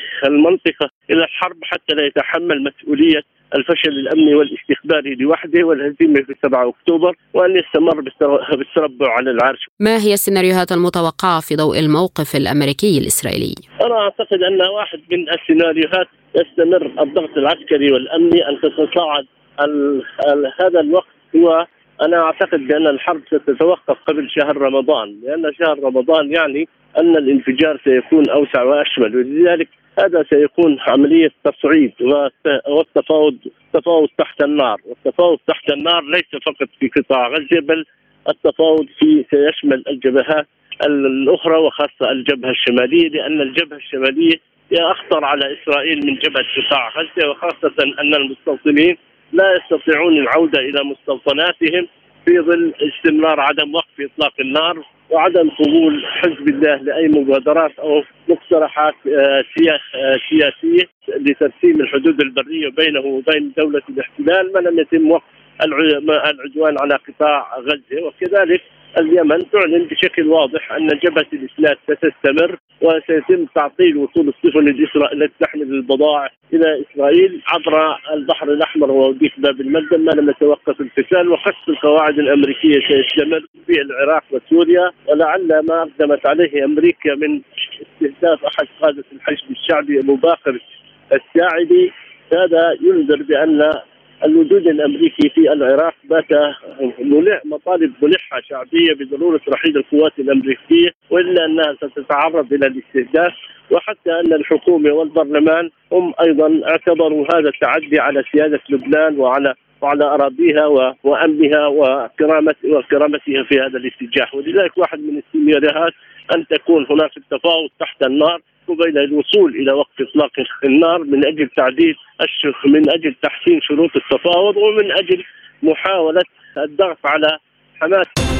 المنطقة إلى الحرب حتى لا يتحمل مسؤولية الفشل الأمني والاستخباري لوحده والهزيمة في 7 أكتوبر وأن يستمر بالتربع على العرش. ما هي السيناريوهات المتوقعة في ضوء الموقف الأمريكي الإسرائيلي؟ أنا أعتقد أن واحد من السيناريوهات يستمر الضغط العسكري والأمني أن تتصاعد هذا الوقت هو أنا أعتقد بأن الحرب ستتوقف قبل شهر رمضان لأن شهر رمضان يعني أن الانفجار سيكون أوسع وأشمل ولذلك هذا سيكون عملية تصعيد والتفاوض تفاوض تحت النار، والتفاوض تحت النار ليس فقط في قطاع غزة بل التفاوض في سيشمل الجبهات الأخرى وخاصة الجبهة الشمالية لأن الجبهة الشمالية هي أخطر على إسرائيل من جبهة قطاع غزة وخاصة أن المستوطنين لا يستطيعون العودة إلى مستوطناتهم في ظل استمرار عدم وقف إطلاق النار وعدم قبول حزب الله لأي مبادرات أو مقترحات آه، آه، سياسية لترسيم الحدود البرية بينه وبين دولة الاحتلال. ما لم يتم وقف العدوان على قطاع غزة وكذلك اليمن تعلن بشكل واضح أن جبهة الإسلام ستستمر وسيتم تعطيل وصول السفن التي تحمل البضائع إلى إسرائيل عبر البحر الأحمر وضيق باب المندب. ما لم يتوقف القتال وقصف القواعد الأمريكية سيستمر في العراق وسوريا. ولعل ما أقدمت عليه أمريكا من استهداف أحد قادة الحشد الشعبي أبو باكر الساعدي هذا ينذر بأن الوجود الأمريكي في العراق بات ملح مطالب ملحة شعبية بضرورة رحيل القوات الأمريكية وإلا أنها ستتعرض إلى الاستهداف وحتى أن الحكومة والبرلمان هم أيضا اعتبروا هذا التعدي على سيادة لبنان وعلى وعلى أراضيها وأمنها وكرامتها في هذا الاتجاه. ولذلك واحد من السيناريوهات أن تكون هناك التفاوض تحت النار قبيل الوصول إلى وقف إطلاق النار من أجل تعديل الشيخ من أجل تحسين شروط التفاوض ومن أجل محاولة الضغط على حماس.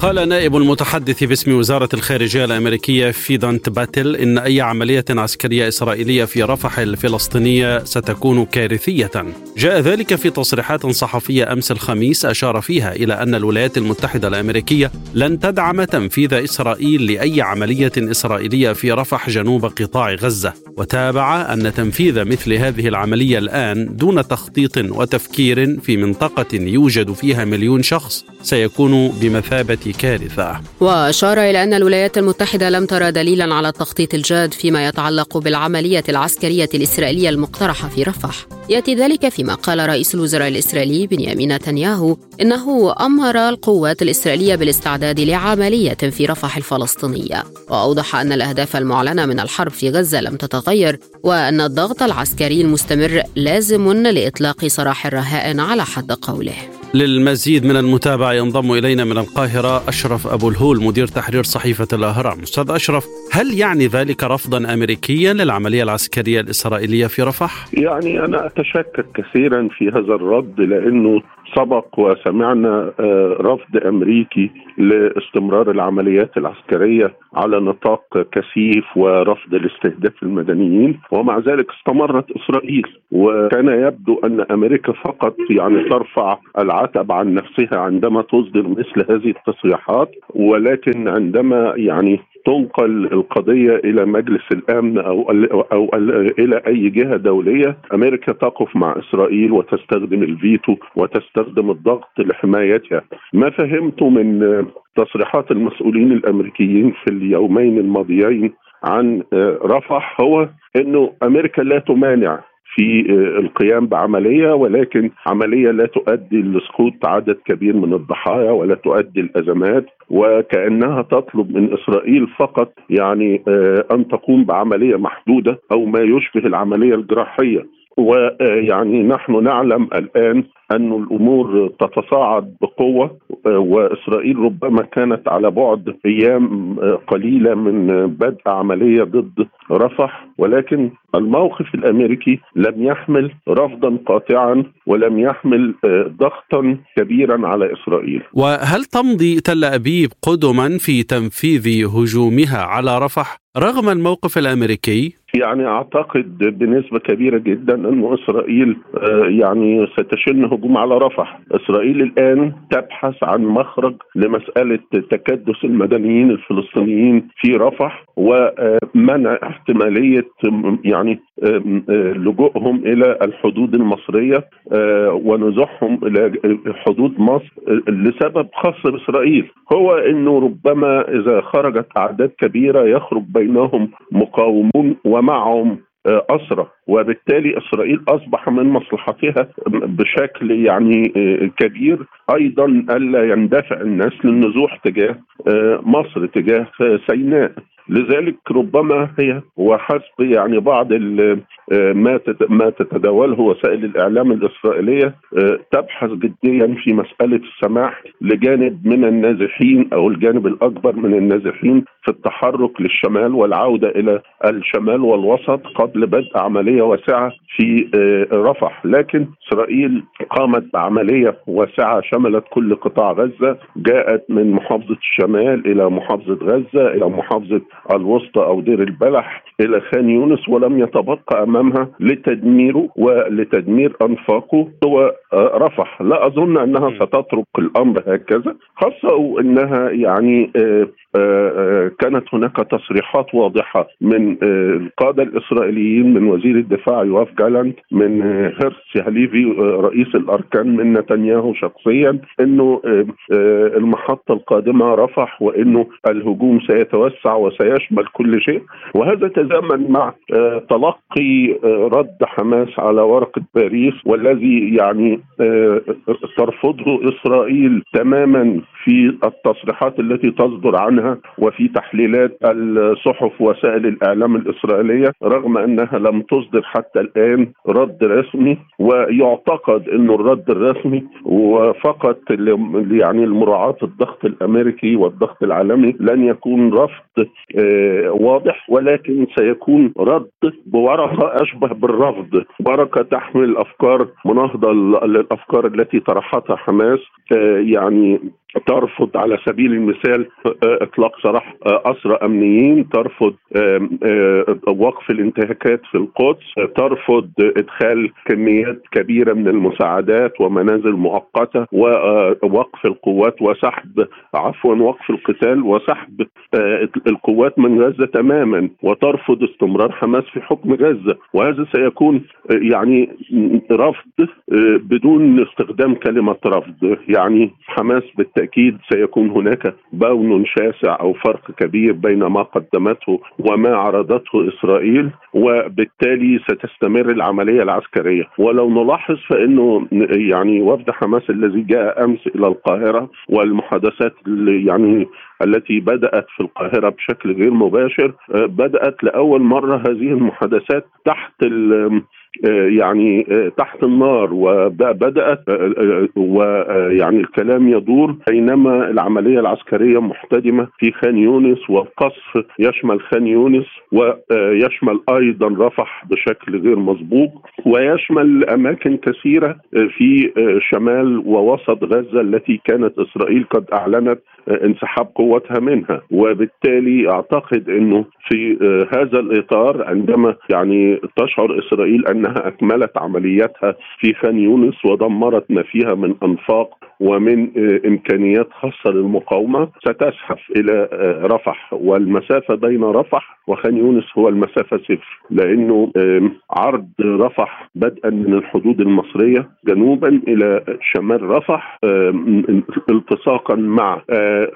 قال نائب المتحدث باسم وزارة الخارجية الأمريكية فيدانت باتل إن أي عملية عسكرية إسرائيلية في رفح الفلسطينية ستكون كارثية. جاء ذلك في تصريحات صحفية أمس الخميس أشار فيها إلى أن الولايات المتحدة الأمريكية لن تدعم تنفيذ إسرائيل لأي عملية إسرائيلية في رفح جنوب قطاع غزة. وتابع أن تنفيذ مثل هذه العملية الآن دون تخطيط وتفكير في منطقة يوجد فيها مليون شخص سيكون بمثابة كارثة. وأشار إلى أن الولايات المتحدة لم ترى دليلا على التخطيط الجاد فيما يتعلق بالعملية العسكرية الإسرائيلية المقترحة في رفح يأتي ذلك فيما قال رئيس الوزراء الإسرائيلي بنيامين نتنياهو إنه أمر القوات الإسرائيلية بالاستعداد لعملية في رفح الفلسطينية. وأوضح أن الأهداف المعلنة من الحرب في غزة لم تتغير وأن الضغط العسكري المستمر لازم لإطلاق سراح الرهائن على حد قوله. للمزيد من المتابعة ينضم إلينا من القاهرة أشرف أبو الهول مدير تحرير صحيفة الأهرام أستاذ أشرف هل يعني ذلك رفضا أمريكيا للعملية العسكرية الإسرائيلية في رفح؟ يعني أنا أتشكك كثيرا في هذا الرد لأنه سبق وسمعنا آه، رفض أمريكي لاستمرار العمليات العسكرية على نطاق كثيف ورفض الاستهداف المدنيين ومع ذلك استمرت إسرائيل. وكان يبدو أن أمريكا فقط يعني ترفع العتب عن نفسها عندما تصدر مثل هذه التصريحات ولكن عندما يعني تنقل القضية إلى مجلس الأمن أو, أو إلى أي جهة دولية. أمريكا تقف مع إسرائيل وتستخدم الفيتو وتستخدم الضغط لحمايتها. ما فهمت من تصريحات المسؤولين الأمريكيين في اليومين الماضيين عن رفح هو أنه أمريكا لا تمانع في القيام بعملية ولكن عملية لا تؤدي لسقوط عدد كبير من الضحايا ولا تؤدي الأزمات وكأنها تطلب من إسرائيل فقط يعني آه، أن تقوم بعملية محدودة أو ما يشبه العملية الجراحية. ويعني نحن نعلم الآن أن الأمور تتصاعد بقوة وإسرائيل ربما كانت على بعد أيام قليلة من بدء عملية ضد رفح ولكن الموقف الأمريكي لم يحمل رفضا قاطعا ولم يحمل ضغطا كبيرا على إسرائيل. وهل تمضي تل أبيب قدما في تنفيذ هجومها على رفح رغم الموقف الأمريكي؟ يعني أعتقد بنسبة كبيرة جدا ان إسرائيل يعني ستشن هجوم على رفح، إسرائيل الآن تبحث عن مخرج لمسألة تكدس المدنيين الفلسطينيين في رفح ومنع احتمالية يعني لجوءهم إلى الحدود المصرية ونزوحهم إلى حدود مصر لسبب خاص بإسرائيل. هو إنه ربما إذا خرجت أعداد كبيرة يخرج بينهم مقاومون ومعهم أسرى وبالتالي إسرائيل أصبح من مصلحتها بشكل يعني كبير. أيضا ألا يندفع الناس للنزوح تجاه مصر تجاه سيناء. لذلك ربما هي وحسب يعني بعض ما ما تتداوله وسائل الإعلام الإسرائيلية تبحث جديا في مسألة السماح لجانب من النازحين أو الجانب الأكبر من النازحين في التحرك للشمال والعودة إلى الشمال والوسط قبل بدء عملية واسعة في رفح، لكن إسرائيل قامت بعملية واسعة شملت كل قطاع غزة، جاءت من محافظة الشمال إلى محافظة غزة إلى محافظة الوسطى أو دير البلح إلى خان يونس ولم يتبقى أمامها لتدميره ولتدمير أنفاقه. هو رفح. لا أظن أنها ستترك الأمر هكذا. خاصة أنها يعني كانت هناك تصريحات واضحة من القادة الإسرائيليين من وزير الدفاع يواف جالانت من هيرس هليفي رئيس الأركان من نتنياهو شخصيا إنه المحطة القادمة رفح وإنه الهجوم سيتوسع وسيشمل كل شيء. وهذا تزامن مع تلقي رد حماس على ورقه باريس والذي يعني ترفضه إسرائيل تماما في التصريحات التي تصدر عنها وفي تحليلات الصحف وسائل الإعلام الإسرائيلية رغم أنها لم تصدر حتى الآن رد رسمي ويعتقد انه الرد الرسمي وفقط يعني المراعاه الضغط الأمريكي والضغط العالمي لن يكون رفض واضح ولكن سيكون رد بورقة أشبه بالرفض. ورقه تحمل افكار مناهضة للافكار التي طرحتها حماس يعني ترفض على سبيل المثال إطلاق سراح أسرى أمنيين ترفض وقف الانتهاكات في القدس ترفض إدخال كميات كبيرة من المساعدات ومنازل مؤقتة ووقف القوات وسحب عفوا وقف القتال وسحب القوات من غزة تماما وترفض استمرار حماس في حكم غزة. وهذا سيكون يعني رفض بدون استخدام كلمة رفض يعني حماس بالتأكيد بالتأكيد سيكون هناك بون شاسع أو فرق كبير بين ما قدمته وما عرضته إسرائيل وبالتالي ستستمر العملية العسكرية. ولو نلاحظ فإنه يعني وفد حماس الذي جاء أمس إلى القاهرة والمحادثات يعني التي بدأت في القاهرة بشكل غير مباشر بدأت لأول مرة هذه المحادثات تحت يعني تحت النار وبدأت ويعني الكلام يدور بينما العملية العسكرية محتدمة في خان يونس والقصف يشمل خان يونس ويشمل أيضا رفح بشكل غير مسبوق ويشمل أماكن كثيرة في شمال ووسط غزة التي كانت إسرائيل قد أعلنت انسحاب قوتها منها. وبالتالي أعتقد إنه في هذا الإطار عندما يعني تشعر إسرائيل انها أكملت عملياتها في خان يونس ودمرت ما فيها من أنفاق ومن إمكانيات خاصة للمقاومة. ستزحف إلى رفح والمسافة بين رفح وخان يونس هو المسافة صفر لأنه عرض رفح بدءا من الحدود المصرية جنوبا إلى شمال رفح التصاقا مع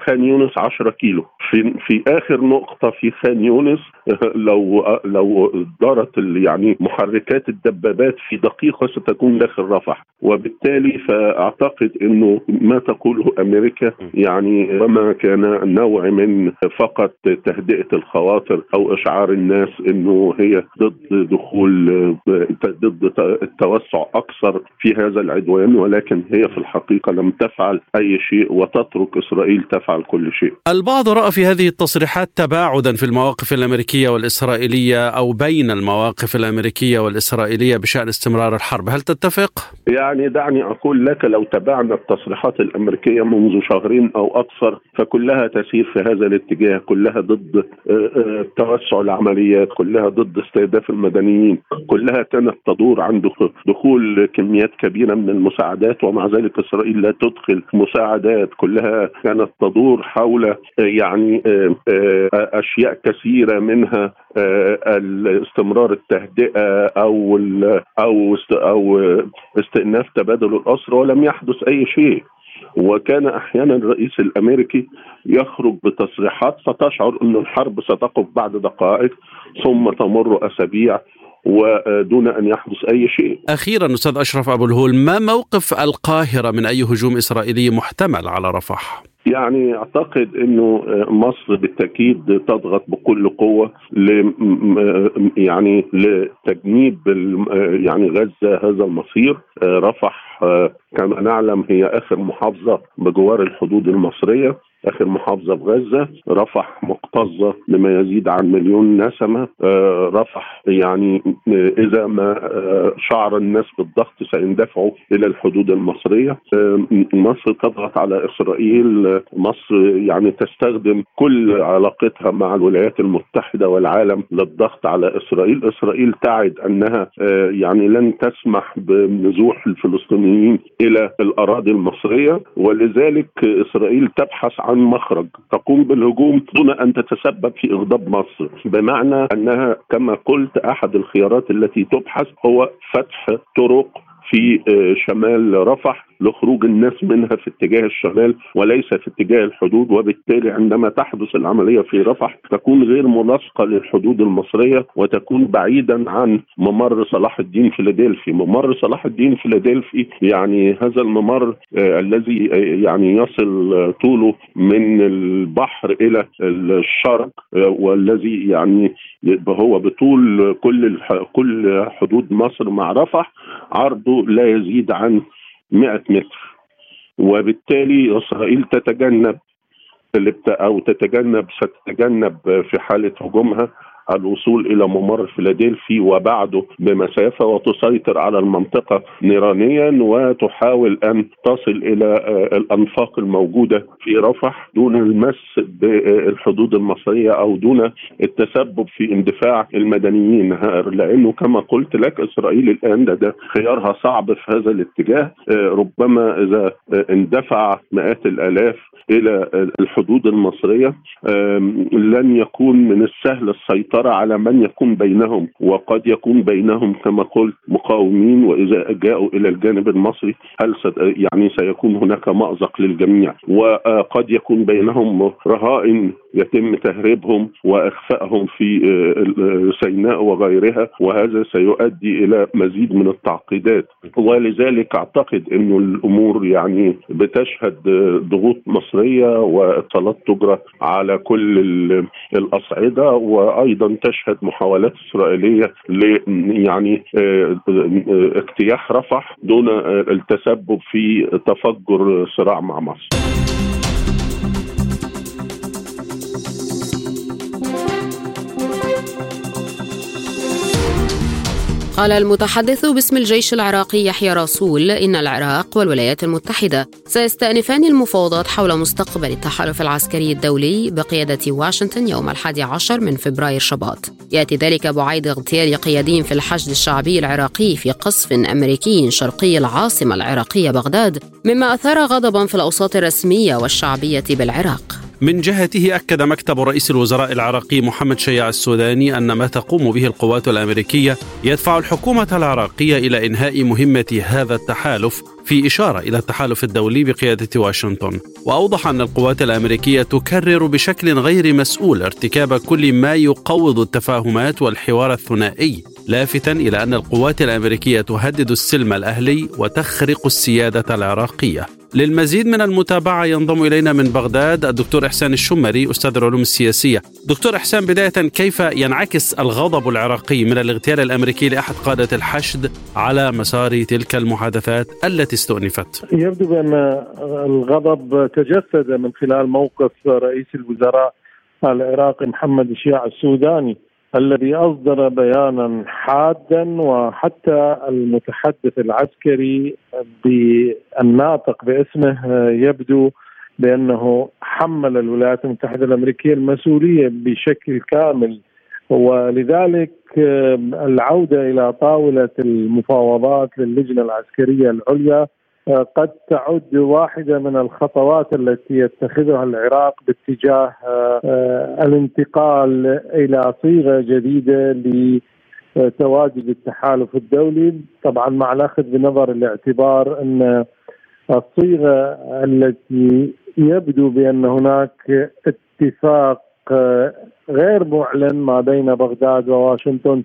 خان يونس 10 كيلو. في في آخر نقطة في خان يونس لو لو دارت يعني محركات الدبابات في دقيقة ستكون داخل رفح. وبالتالي فأعتقد أنه ما تقوله أمريكا يعني وما كان نوع من فقط تهدئة الخواطر أو إشعار الناس أنه هي ضد دخول ضد التوسع أكثر في هذا العدوان ولكن هي في الحقيقة لم تفعل أي شيء وتترك إسرائيل تفعل كل شيء البعض رأى في هذه التصريحات تباعدا في المواقف الأمريكية والإسرائيلية أو بين المواقف الأمريكية والإسرائيلية بشأن استمرار الحرب هل تتفق؟ يعني دعني أقول لك لو تابعنا التصريحات الأمريكية منذ شهرين أو أكثر فكلها تسير في هذا الاتجاه كلها ضد آه، آه، توسع العمليات كلها ضد استهداف المدنيين كلها كانت تدور عن دخول كميات كبيرة من المساعدات ومع ذلك إسرائيل لا تدخل مساعدات كلها كانت تدور حول آه، يعني أشياء كثيرة منها استمرار التهدئة أو أو أو استئناف تبادل الأسرى ولم يحدث أي شيء. وكان أحيانا الرئيس الأمريكي يخرج بتصريحات فتشعر إن الحرب ستقف بعد دقائق ثم تمر أسابيع ودون أن يحدث أي شيء. أخيرا أستاذ أشرف أبو الهول ما موقف القاهرة من أي هجوم إسرائيلي محتمل على رفح؟ يعني أعتقد إنه مصر بالتأكيد تضغط بكل قوة ل يعني لتجنيب يعني غزة هذا المصير رفح كما نعلم هي آخر محافظة بجوار الحدود المصرية آخر محافظة في غزة رفح مكتظه لما يزيد عن مليون نسمة. آه، رفح يعني إذا ما آه، شعر الناس بالضغط سيندفعوا إلى الحدود المصرية. آه، مصر تضغط على إسرائيل مصر يعني تستخدم كل علاقتها مع الولايات المتحدة والعالم للضغط على إسرائيل. إسرائيل تعد أنها يعني لن تسمح بنزوح الفلسطينيين إلى الأراضي المصرية ولذلك إسرائيل تبحث عن عن مخرج. تقوم بالهجوم دون أن تتسبب في إغضاب مصر. بمعنى أنها كما قلت أحد الخيارات التي تبحث هو فتح طرق في آه، شمال رفح لخروج الناس منها في اتجاه الشمال وليس في اتجاه الحدود وبالتالي عندما تحدث العملية في رفح تكون غير ملاصقة للحدود المصرية وتكون بعيدا عن ممر صلاح الدين فيلادلفي، ممر صلاح الدين فيلادلفي يعني هذا الممر آه الذي آه يعني يصل طوله من البحر إلى الشرق آه والذي يعني هو بطول كل كل حدود مصر مع رفح. عرضه لا يزيد عن 100 متر. وبالتالي إسرائيل تتجنب أو تتجنب ستتجنب في حالة هجومها. الوصول إلى ممر فيلادلفي وبعده بمسافة وتسيطر على المنطقة نيرانيا وتحاول أن تصل إلى آه، الأنفاق الموجودة في رفح دون المس بالحدود المصرية أو دون التسبب في اندفاع المدنيين. لأنه كما قلت لك إسرائيل الآن ده خيارها صعب في هذا الاتجاه. آه، ربما إذا اندفع مئات الآلاف إلى الحدود المصرية لن يكون من السهل السيطرة على من يكون بينهم وقد يكون بينهم كما قلت مقاومين وإذا جاءوا إلى الجانب المصري هل يعني سيكون هناك مأزق للجميع. وقد يكون بينهم رهائن يتم تهريبهم وإخفائهم في آه، سيناء وغيرها وهذا سيؤدي إلى مزيد من التعقيدات ولذلك أعتقد انه الأمور يعني بتشهد ضغوط مصرية واتصالات تجرى على كل الأصعدة وأيضا تشهد محاولات إسرائيلية ل يعني آه، آه، اجتياح رفح دون التسبب في تفجر صراع مع مصر. قال المتحدث باسم الجيش العراقي يحيى رسول إن العراق والولايات المتحدة سيستأنفان المفاوضات حول مستقبل التحالف العسكري الدولي بقيادة واشنطن يوم الحادي عشر من فبراير شباط. يأتي ذلك بعيد اغتيال قيادي في الحشد الشعبي العراقي في قصف أمريكي شرقي العاصمة العراقية بغداد مما أثار غضبا في الأوساط الرسمية والشعبية بالعراق. من جهته أكد مكتب رئيس الوزراء العراقي محمد شيع السوداني أن ما تقوم به القوات الأمريكية يدفع الحكومة العراقية إلى إنهاء مهمة هذا التحالف في إشارة إلى التحالف الدولي بقيادة واشنطن وأوضح أن القوات الأمريكية تكرر بشكل غير مسؤول ارتكاب كل ما يقوض التفاهمات والحوار الثنائي لافتا إلى أن القوات الأمريكية تهدد السلم الأهلي وتخرق السيادة العراقية. للمزيد من المتابعة ينضم إلينا من بغداد الدكتور إحسان الشمري أستاذ العلوم السياسية. دكتور إحسان بداية كيف ينعكس الغضب العراقي من الاغتيال الأمريكي لأحد قادة الحشد على مسار تلك المحادثات التي استؤنفت يبدو بأن الغضب تجسد من خلال موقف رئيس الوزراء العراقي محمد الشياع السوداني الذي أصدر بيانا حادا وحتى المتحدث العسكري بالناطق باسمه يبدو بأنه حمل الولايات المتحدة الأمريكية المسؤولية بشكل كامل. ولذلك العودة إلى طاولة المفاوضات للجنة العسكرية العليا قد تعد واحدة من الخطوات التي يتخذها العراق باتجاه آه، الانتقال إلى صيغة جديدة لتواجد التحالف الدولي. طبعا مع الأخذ بنظر الاعتبار أن الصيغة التي يبدو بأن هناك اتفاق آه، غير معلن ما بين بغداد وواشنطن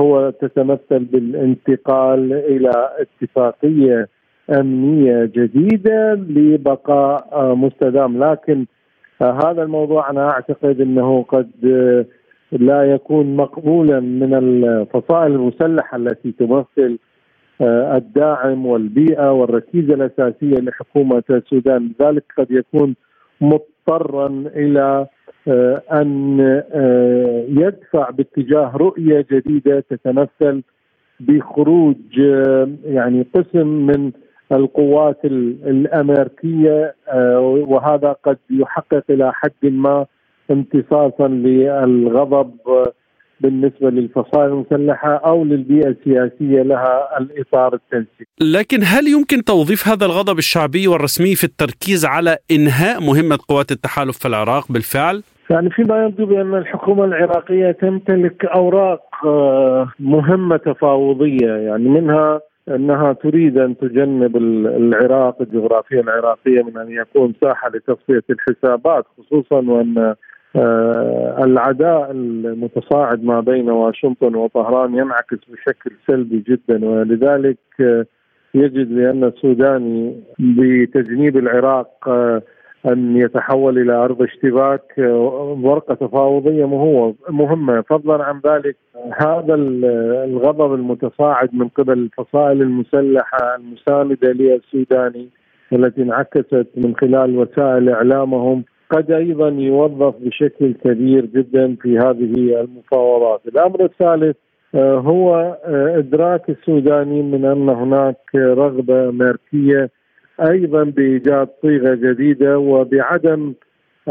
هو تتمثل بالانتقال إلى اتفاقية أمنية جديدة لبقاء مستدام. لكن هذا الموضوع أنا أعتقد إنه قد لا يكون مقبولا من الفصائل المسلحة التي تمثل الداعم والبيئة والركيزة الأساسية لحكومة السودان، ذلك قد يكون مضطرا إلى أن يدفع باتجاه رؤية جديدة تتمثل بخروج يعني قسم من القوات الأمريكية آه، وهذا قد يحقق إلى حد ما امتصاصا للغضب بالنسبة للفصائل المسلحة أو للبيئة السياسية لها الإطار التنسيقي. لكن هل يمكن توظيف هذا الغضب الشعبي والرسمي في التركيز على إنهاء مهمة قوات التحالف في العراق بالفعل؟ يعني فيما يبدو بأن الحكومة العراقية تمتلك أوراق آه، مهمة تفاوضية يعني منها أنها تريد أن تجنب العراق الجغرافية العراقية من أن يكون ساحة لتصفية الحسابات خصوصا وأن العداء المتصاعد ما بين واشنطن وطهران ينعكس بشكل سلبي جدا ولذلك آه، يجد بأن السوداني بتجنيب العراق آه، أن يتحول إلى أرض اشتباك ورقة تفاوضية مهمة. فضلا عن ذلك هذا الغضب المتصاعد من قبل الفصائل المسلحة المساندة للسوداني التي انعكست من خلال وسائل إعلامهم قد أيضا يوظف بشكل كبير جدا في هذه المفاوضات. الأمر الثالث آه، هو آه، إدراك السوداني من أن هناك رغبة امريكيه أيضا بإيجاد صيغة جديدة وبعدم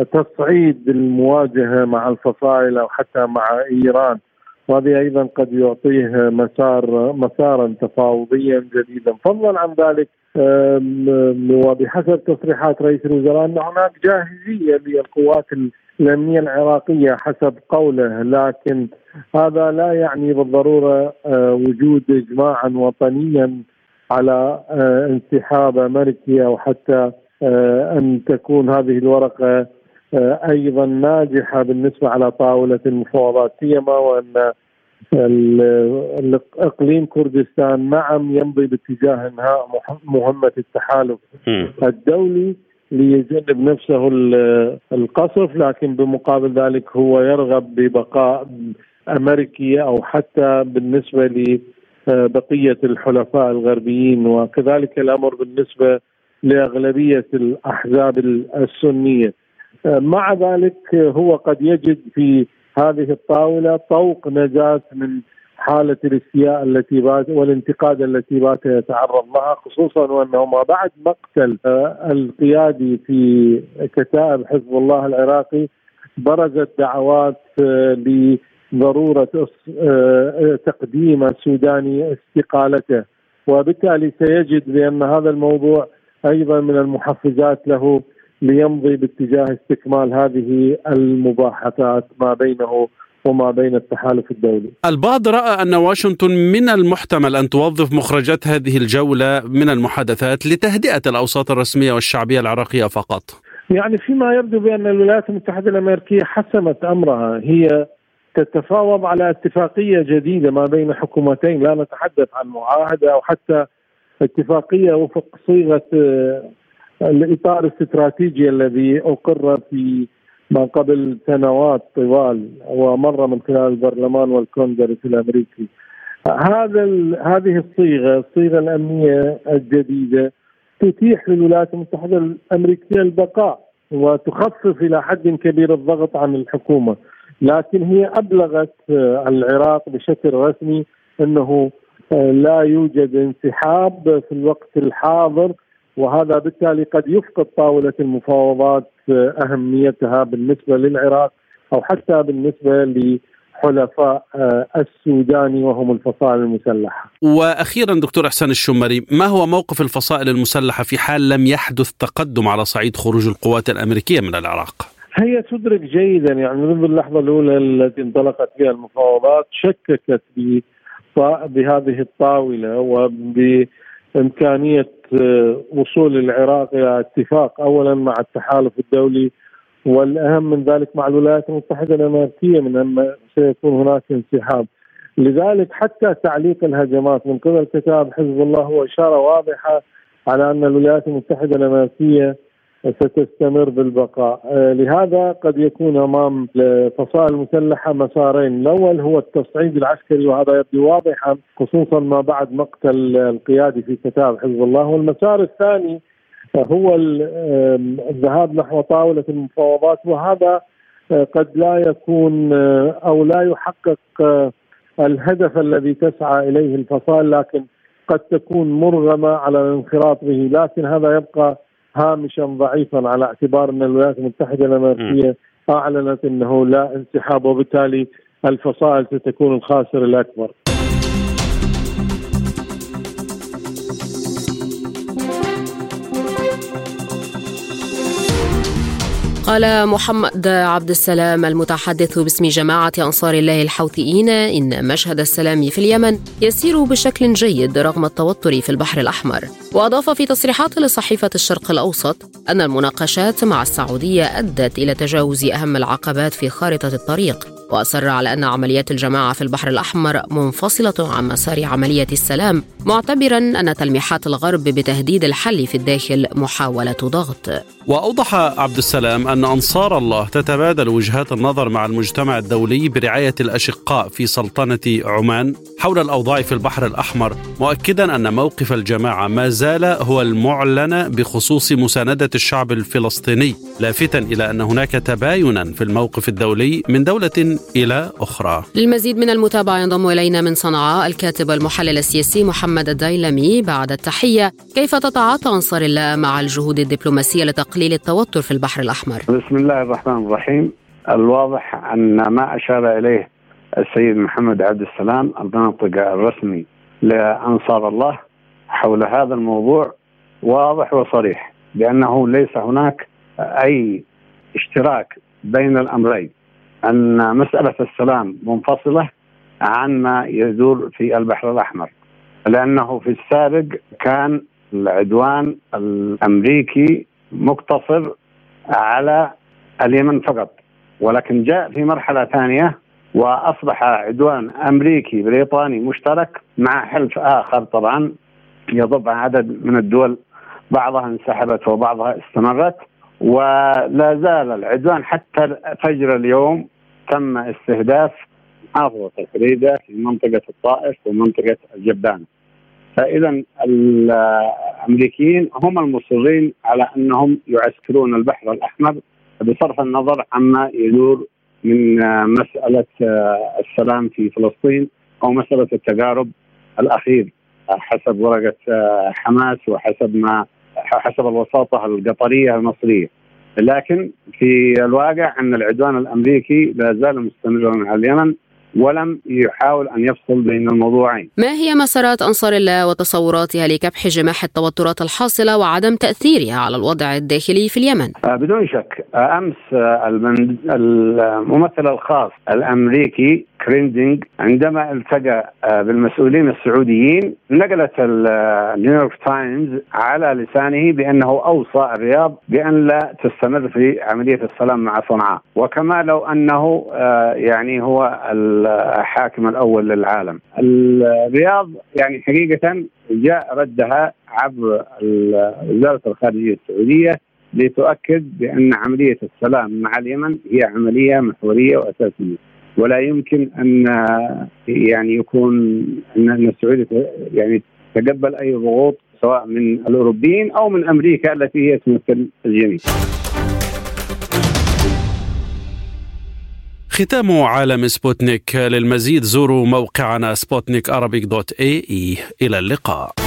تصعيد المواجهة مع الفصائل أو حتى مع إيران وهذه أيضا قد يعطيه مسار مسارا تفاوضيا جديدا فضلا عن ذلك وبحسب تصريحات رئيس الوزراء أن هناك جاهزية للقوات الأمنية العراقية حسب قوله لكن هذا لا يعني بالضرورة آه، وجود اجماعا وطنيا على آه، انسحاب امريكي أو حتى آه، أن تكون هذه الورقة أيضا ناجحة بالنسبة على طاولة المفاوضات سيما وأن إقليم كردستان نعم يمضي باتجاه انهاء مهمة التحالف الدولي ليجنب نفسه القصف لكن بمقابل ذلك هو يرغب ببقاء امريكي أو حتى بالنسبة لبقية الحلفاء الغربيين. وكذلك الأمر بالنسبة لأغلبية الأحزاب السنية. مع ذلك هو قد يجد في هذه الطاولة طوق نجاة من حالة الاستياء التي بات والانتقاد التي بات يتعرض لها خصوصا وأنه ما بعد مقتل آه، القيادي في كتائب حزب الله العراقي برزت دعوات آه، لضرورة آه، تقديم السوداني استقالته. وبالتالي سيجد بأن هذا الموضوع أيضا من المحفزات له ليمضي باتجاه استكمال هذه المباحثات ما بينه وما بين التحالف الدولي. البعض رأى أن واشنطن من المحتمل أن توظف مخرجات هذه الجولة من المحادثات لتهدئة الأوساط الرسمية والشعبية العراقية فقط. يعني فيما يبدو بأن الولايات المتحدة الأمريكية حسمت أمرها هي تتفاوض على اتفاقية جديدة ما بين حكومتين لا نتحدث عن معاهدة أو حتى اتفاقية وفق صيغة آه، الإطار الاستراتيجي الذي أقر في ما قبل سنوات طوال ومر من خلال البرلمان والكونغرس الأمريكي. هذا هذه الصيغة الصيغة الأمنية الجديدة تتيح للولايات المتحدة الأمريكية البقاء وتخفف إلى حد كبير الضغط عن الحكومة لكن هي أبلغت العراق بشكل رسمي أنه لا يوجد انسحاب في الوقت الحاضر وهذا بالتالي قد يفقد طاولة المفاوضات أهميتها بالنسبة للعراق أو حتى بالنسبة حلفاء آه، السوداني وهم الفصائل المسلحة. وأخيرا دكتور إحسان الشمري، ما هو موقف الفصائل المسلحة في حال لم يحدث تقدم على صعيد خروج القوات الأمريكية من العراق؟ هي تدرك جيدا يعني منذ اللحظة الأولى التي انطلقت بها المفاوضات شككت بهذه الطاولة وبإمكانية آه، وصول العراق إلى اتفاق اولا مع التحالف الدولي والأهم من ذلك مع الولايات المتحدة الأمريكية من أن سيكون هناك انسحاب. لذلك حتى تعليق الهجمات من قبل كتاب حزب الله هو إشارة واضحة على أن الولايات المتحدة الأمريكية ستستمر بالبقاء. آه، لهذا قد يكون أمام الفصائل المسلحة مسارين. الأول هو التصعيد العسكري وهذا يبدو واضحا خصوصا ما بعد مقتل القيادي في كتاب حزب الله. والمسار الثاني هو الذهاب نحو طاولة المفاوضات. وهذا آه، قد لا يكون آه، أو لا يحقق الهدف الذي تسعى إليه الفصائل لكن قد تكون مرغمة على الانخراط به. لكن هذا يبقى هامشا ضعيفا على اعتبار أن الولايات المتحدة الأمريكية أعلنت أنه لا انسحاب وبالتالي الفصائل ستكون الخاسر الأكبر. قال محمد عبد السلام المتحدث باسم جماعة أنصار الله الحوثيين إن مشهد السلام في اليمن يسير بشكل جيد رغم التوتر في البحر الأحمر. وأضاف في تصريحات لصحيفة الشرق الأوسط أن المناقشات مع السعودية أدت إلى تجاوز أهم العقبات في خارطة الطريق. وأصر على أن عمليات الجماعة في البحر الأحمر منفصلة عن مسار عملية السلام معتبرا أن تلميحات الغرب بتهديد الحل في الداخل محاولة ضغط. وأوضح عبد السلام أن أنصار الله تتبادل وجهات النظر مع المجتمع الدولي برعاية الأشقاء في سلطنة عمان حول الأوضاع في البحر الأحمر مؤكدا أن موقف الجماعة ما زال هو المعلن بخصوص مساندة الشعب الفلسطيني لافتا إلى أن هناك تباينا في الموقف الدولي من دولة إلى أخرى. للمزيد من المتابعة ينضم إلينا من صنعاء الكاتب المحلل السياسي محمد الدايلمي بعد التحية كيف تتعاطى أنصار الله مع الجهود الدبلوماسية لتقليل التوتر في البحر الأحمر؟ بسم الله الرحمن الرحيم. الواضح أن ما أشار إليه السيد محمد عبد السلام الناطق الرسمي لأنصار الله حول هذا الموضوع واضح وصريح بأنه ليس هناك أي اشتراك بين الأمرين. أن مسألة السلام منفصلة عن ما يدور في البحر الأحمر لأنه في السابق كان العدوان الأمريكي مقتصر على اليمن فقط ولكن جاء في مرحلة ثانية وأصبح عدوان أمريكي بريطاني مشترك مع حلف آخر طبعا يضم عدد من الدول بعضها انسحبت وبعضها استمرت. ولا زال العدوان حتى فجر اليوم تم استهداف محافظة الحديدة في منطقة الطائف ومنطقة الجبانة فإذا الأمريكيين هم المصرين على أنهم يعسكرون البحر الأحمر بصرف النظر عما يدور من مسألة السلام في فلسطين أو مسألة التقارب الأخير حسب ورقة حماس وحسب ما حسب الوساطة القطرية المصرية لكن في الواقع أن العدوان الأمريكي لا زال مستمرا على اليمن ولم يحاول أن يفصل بين الموضوعين. ما هي مسارات أنصار الله وتصوراتها لكبح جماح التوترات الحاصلة وعدم تأثيرها على الوضع الداخلي في اليمن؟ آه، بدون شك آه، أمس آه، الممثل الخاص الأمريكي ليندركينج عندما التقى بالمسؤولين السعوديين نقلت النيويورك تايمز على لسانه بأنه أوصى الرياض بأن لا تستمر في عملية السلام مع صنعاء وكما لو أنه يعني هو الحاكم الأول للعالم. الرياض يعني حقيقة جاء ردها عبر وزاره الخارجية السعودية لتؤكد بأن عملية السلام مع اليمن هي عملية محورية وأساسية ولا يمكن أن يعني يكون أن السعوديه يعني تقبل أي ضغوط سواء من الأوروبيين أو من أمريكا التي هي تمثل الجميع. ختام عالم سبوتنيك للمزيد زوروا موقعنا سبوتنيك dot ae إلى اللقاء